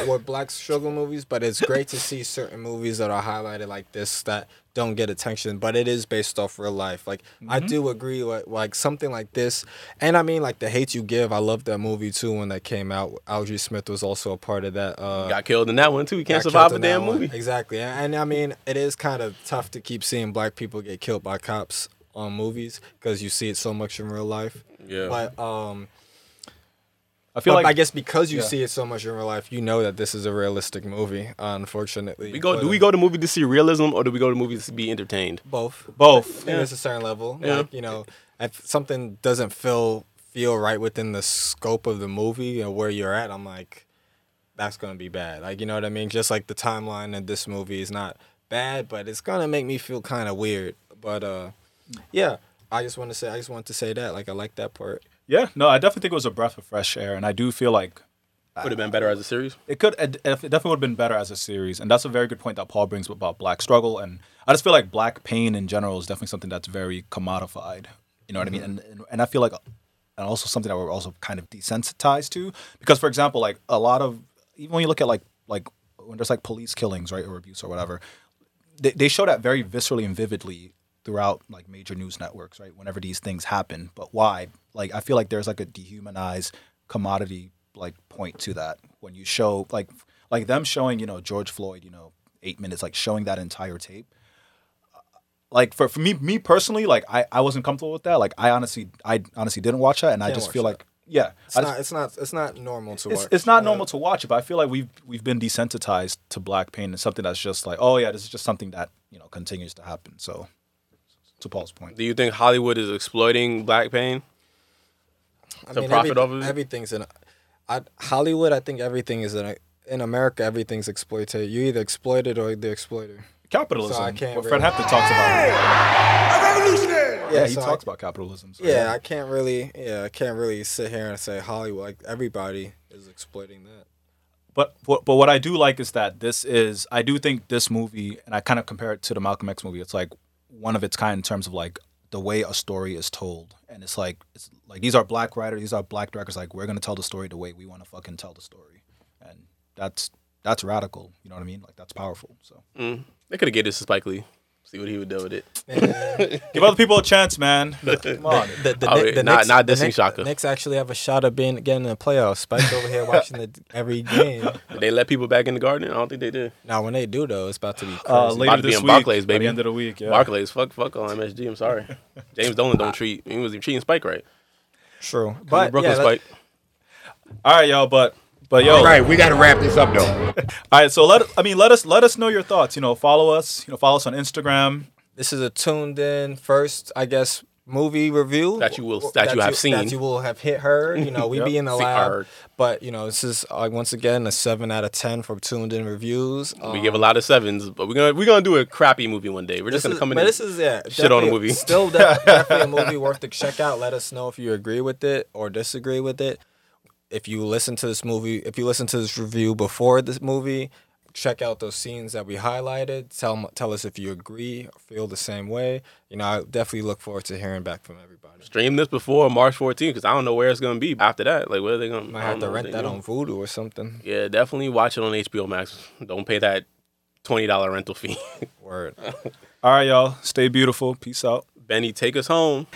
with black struggle movies, but it's great to see certain movies that are highlighted like this that don't get attention, but it is based off real life. Like I Mm-hmm. do agree with like something like this, and I mean like the hate you give. I love that movie too when that came out. Algee Smith was also a part of that. Uh, Got killed in that one too. He can't survive a in that damn one. movie. Exactly. And, and I mean, it is kind of tough to keep seeing black people get killed by cops on movies because you see it so much in real life. Yeah. But um, I feel but like I guess because you yeah. see it so much in real life, you know that this is a realistic movie. Unfortunately, We go. But, Do we uh, go to movie to see realism, or do we go to movies to be entertained? both? both. I think there's a certain level. Yeah. Like you know, if something doesn't feel feel right within the scope of the movie and where you're at, I'm like, that's gonna be bad. Like you know what I mean? Just like the timeline of this movie is not bad, but it's gonna make me feel kind of weird. But uh, yeah, I just want to say, I just want to say that. Like I like that part. Yeah, no, I definitely think it was a breath of fresh air, and I do feel like uh, Would have been better as a series. it could it it definitely would have been better as a series, and that's a very good point that Paul brings about black struggle, and I just feel like black pain in general is definitely something that's very commodified. You know what I mean? Mm-hmm. And, and and I feel like, and also something that we're also kind of desensitized to, because for example, like a lot of even when you look at like like when there's like police killings, right, or abuse or whatever, they they show that very viscerally and vividly throughout like major news networks, right? Whenever these things happen, but why? Like I feel like there's like a dehumanized commodity like point to that when you show like like them showing you know George Floyd you know eight minutes like showing that entire tape like for, for me me personally like I, I wasn't comfortable with that like I honestly I honestly didn't watch that and I just feel that. like yeah It's I not. It's not. It's not normal to it's, watch. it's not Uh, normal to watch it but I feel like we've we've been desensitized to black pain and something that's just like oh yeah this is just something that you know continues to happen so to Paul's point Do you think Hollywood is exploiting black pain? I to profit everything- off of it? Everything's in. I, Hollywood. I think everything is in. A, in America, everything's exploited. You either exploit it or the exploiter. capitalism So I can't what really- Fred Hampton talks about yeah he so I- talks about capitalism so Yeah, I can't really. Yeah, I can't really sit here and say Hollywood. Like everybody is exploiting that. But, but but what I do like is that this is I do think this movie and I kind of compare it to the Malcolm X movie. It's like one of its kind in terms of like the way a story is told, and it's like it's like these are black writers, these are black directors. Like we're gonna tell the story the way we want to fucking tell the story, and that's that's radical. You know what I mean? Like that's powerful. So Mm. They could have gave this to Spike Lee. See what he would do with it. [LAUGHS] give other people a chance, man. [LAUGHS] Come on. [LAUGHS] The, the, Oh, Knick- the not- Knicks, not the dissing Knicks- Shaka. Knicks actually have a shot of being getting in the playoffs. Spike's over here watching the, every game. Did they let people back in the garden? I don't think they did. Now, when they do though, it's about to be crazy. Uh, About later to be this in week, Barclays, by the baby. end of the week. Yeah. Barclays, fuck, fuck on MSG. I'm sorry. James Dolan don't treat. He was treating Spike right. True, But but Brooklyn yeah, let- Spike. All right, yo, but but yo, All right, we got to wrap this up though. [LAUGHS] all right. So let I mean let us let us know your thoughts. You know, follow us. You know, follow us on Instagram. this is a tuned in first, I guess, movie review That you will- that you have seen. that you will have hit heard. You know, we [LAUGHS] be in the See, lab, heard. but you know, this is uh, once again a seven out of ten for tuned in reviews. We Um, give a lot of sevens, but we're gonna we're gonna do a crappy movie one day. We're just gonna is, come in. but and this is yeah, shit on the definitely- movie. Still, de- definitely a [LAUGHS] movie worth to check out. Let us know if you agree with it or disagree with it. If you listen to this movie, if you listen to this review before this movie, check out those scenes that we highlighted. Tell tell us if you agree or feel the same way. You know, I definitely look forward to hearing back from everybody. stream this before March 14th because I don't know where it's gonna be after that. Like where are they gonna? Might have to rent that on Vudu or something. Yeah, definitely watch it on HBO Max. Don't pay that twenty dollar rental fee. Word. [LAUGHS] All right, y'all. Stay beautiful. Peace out. Benny, take us home.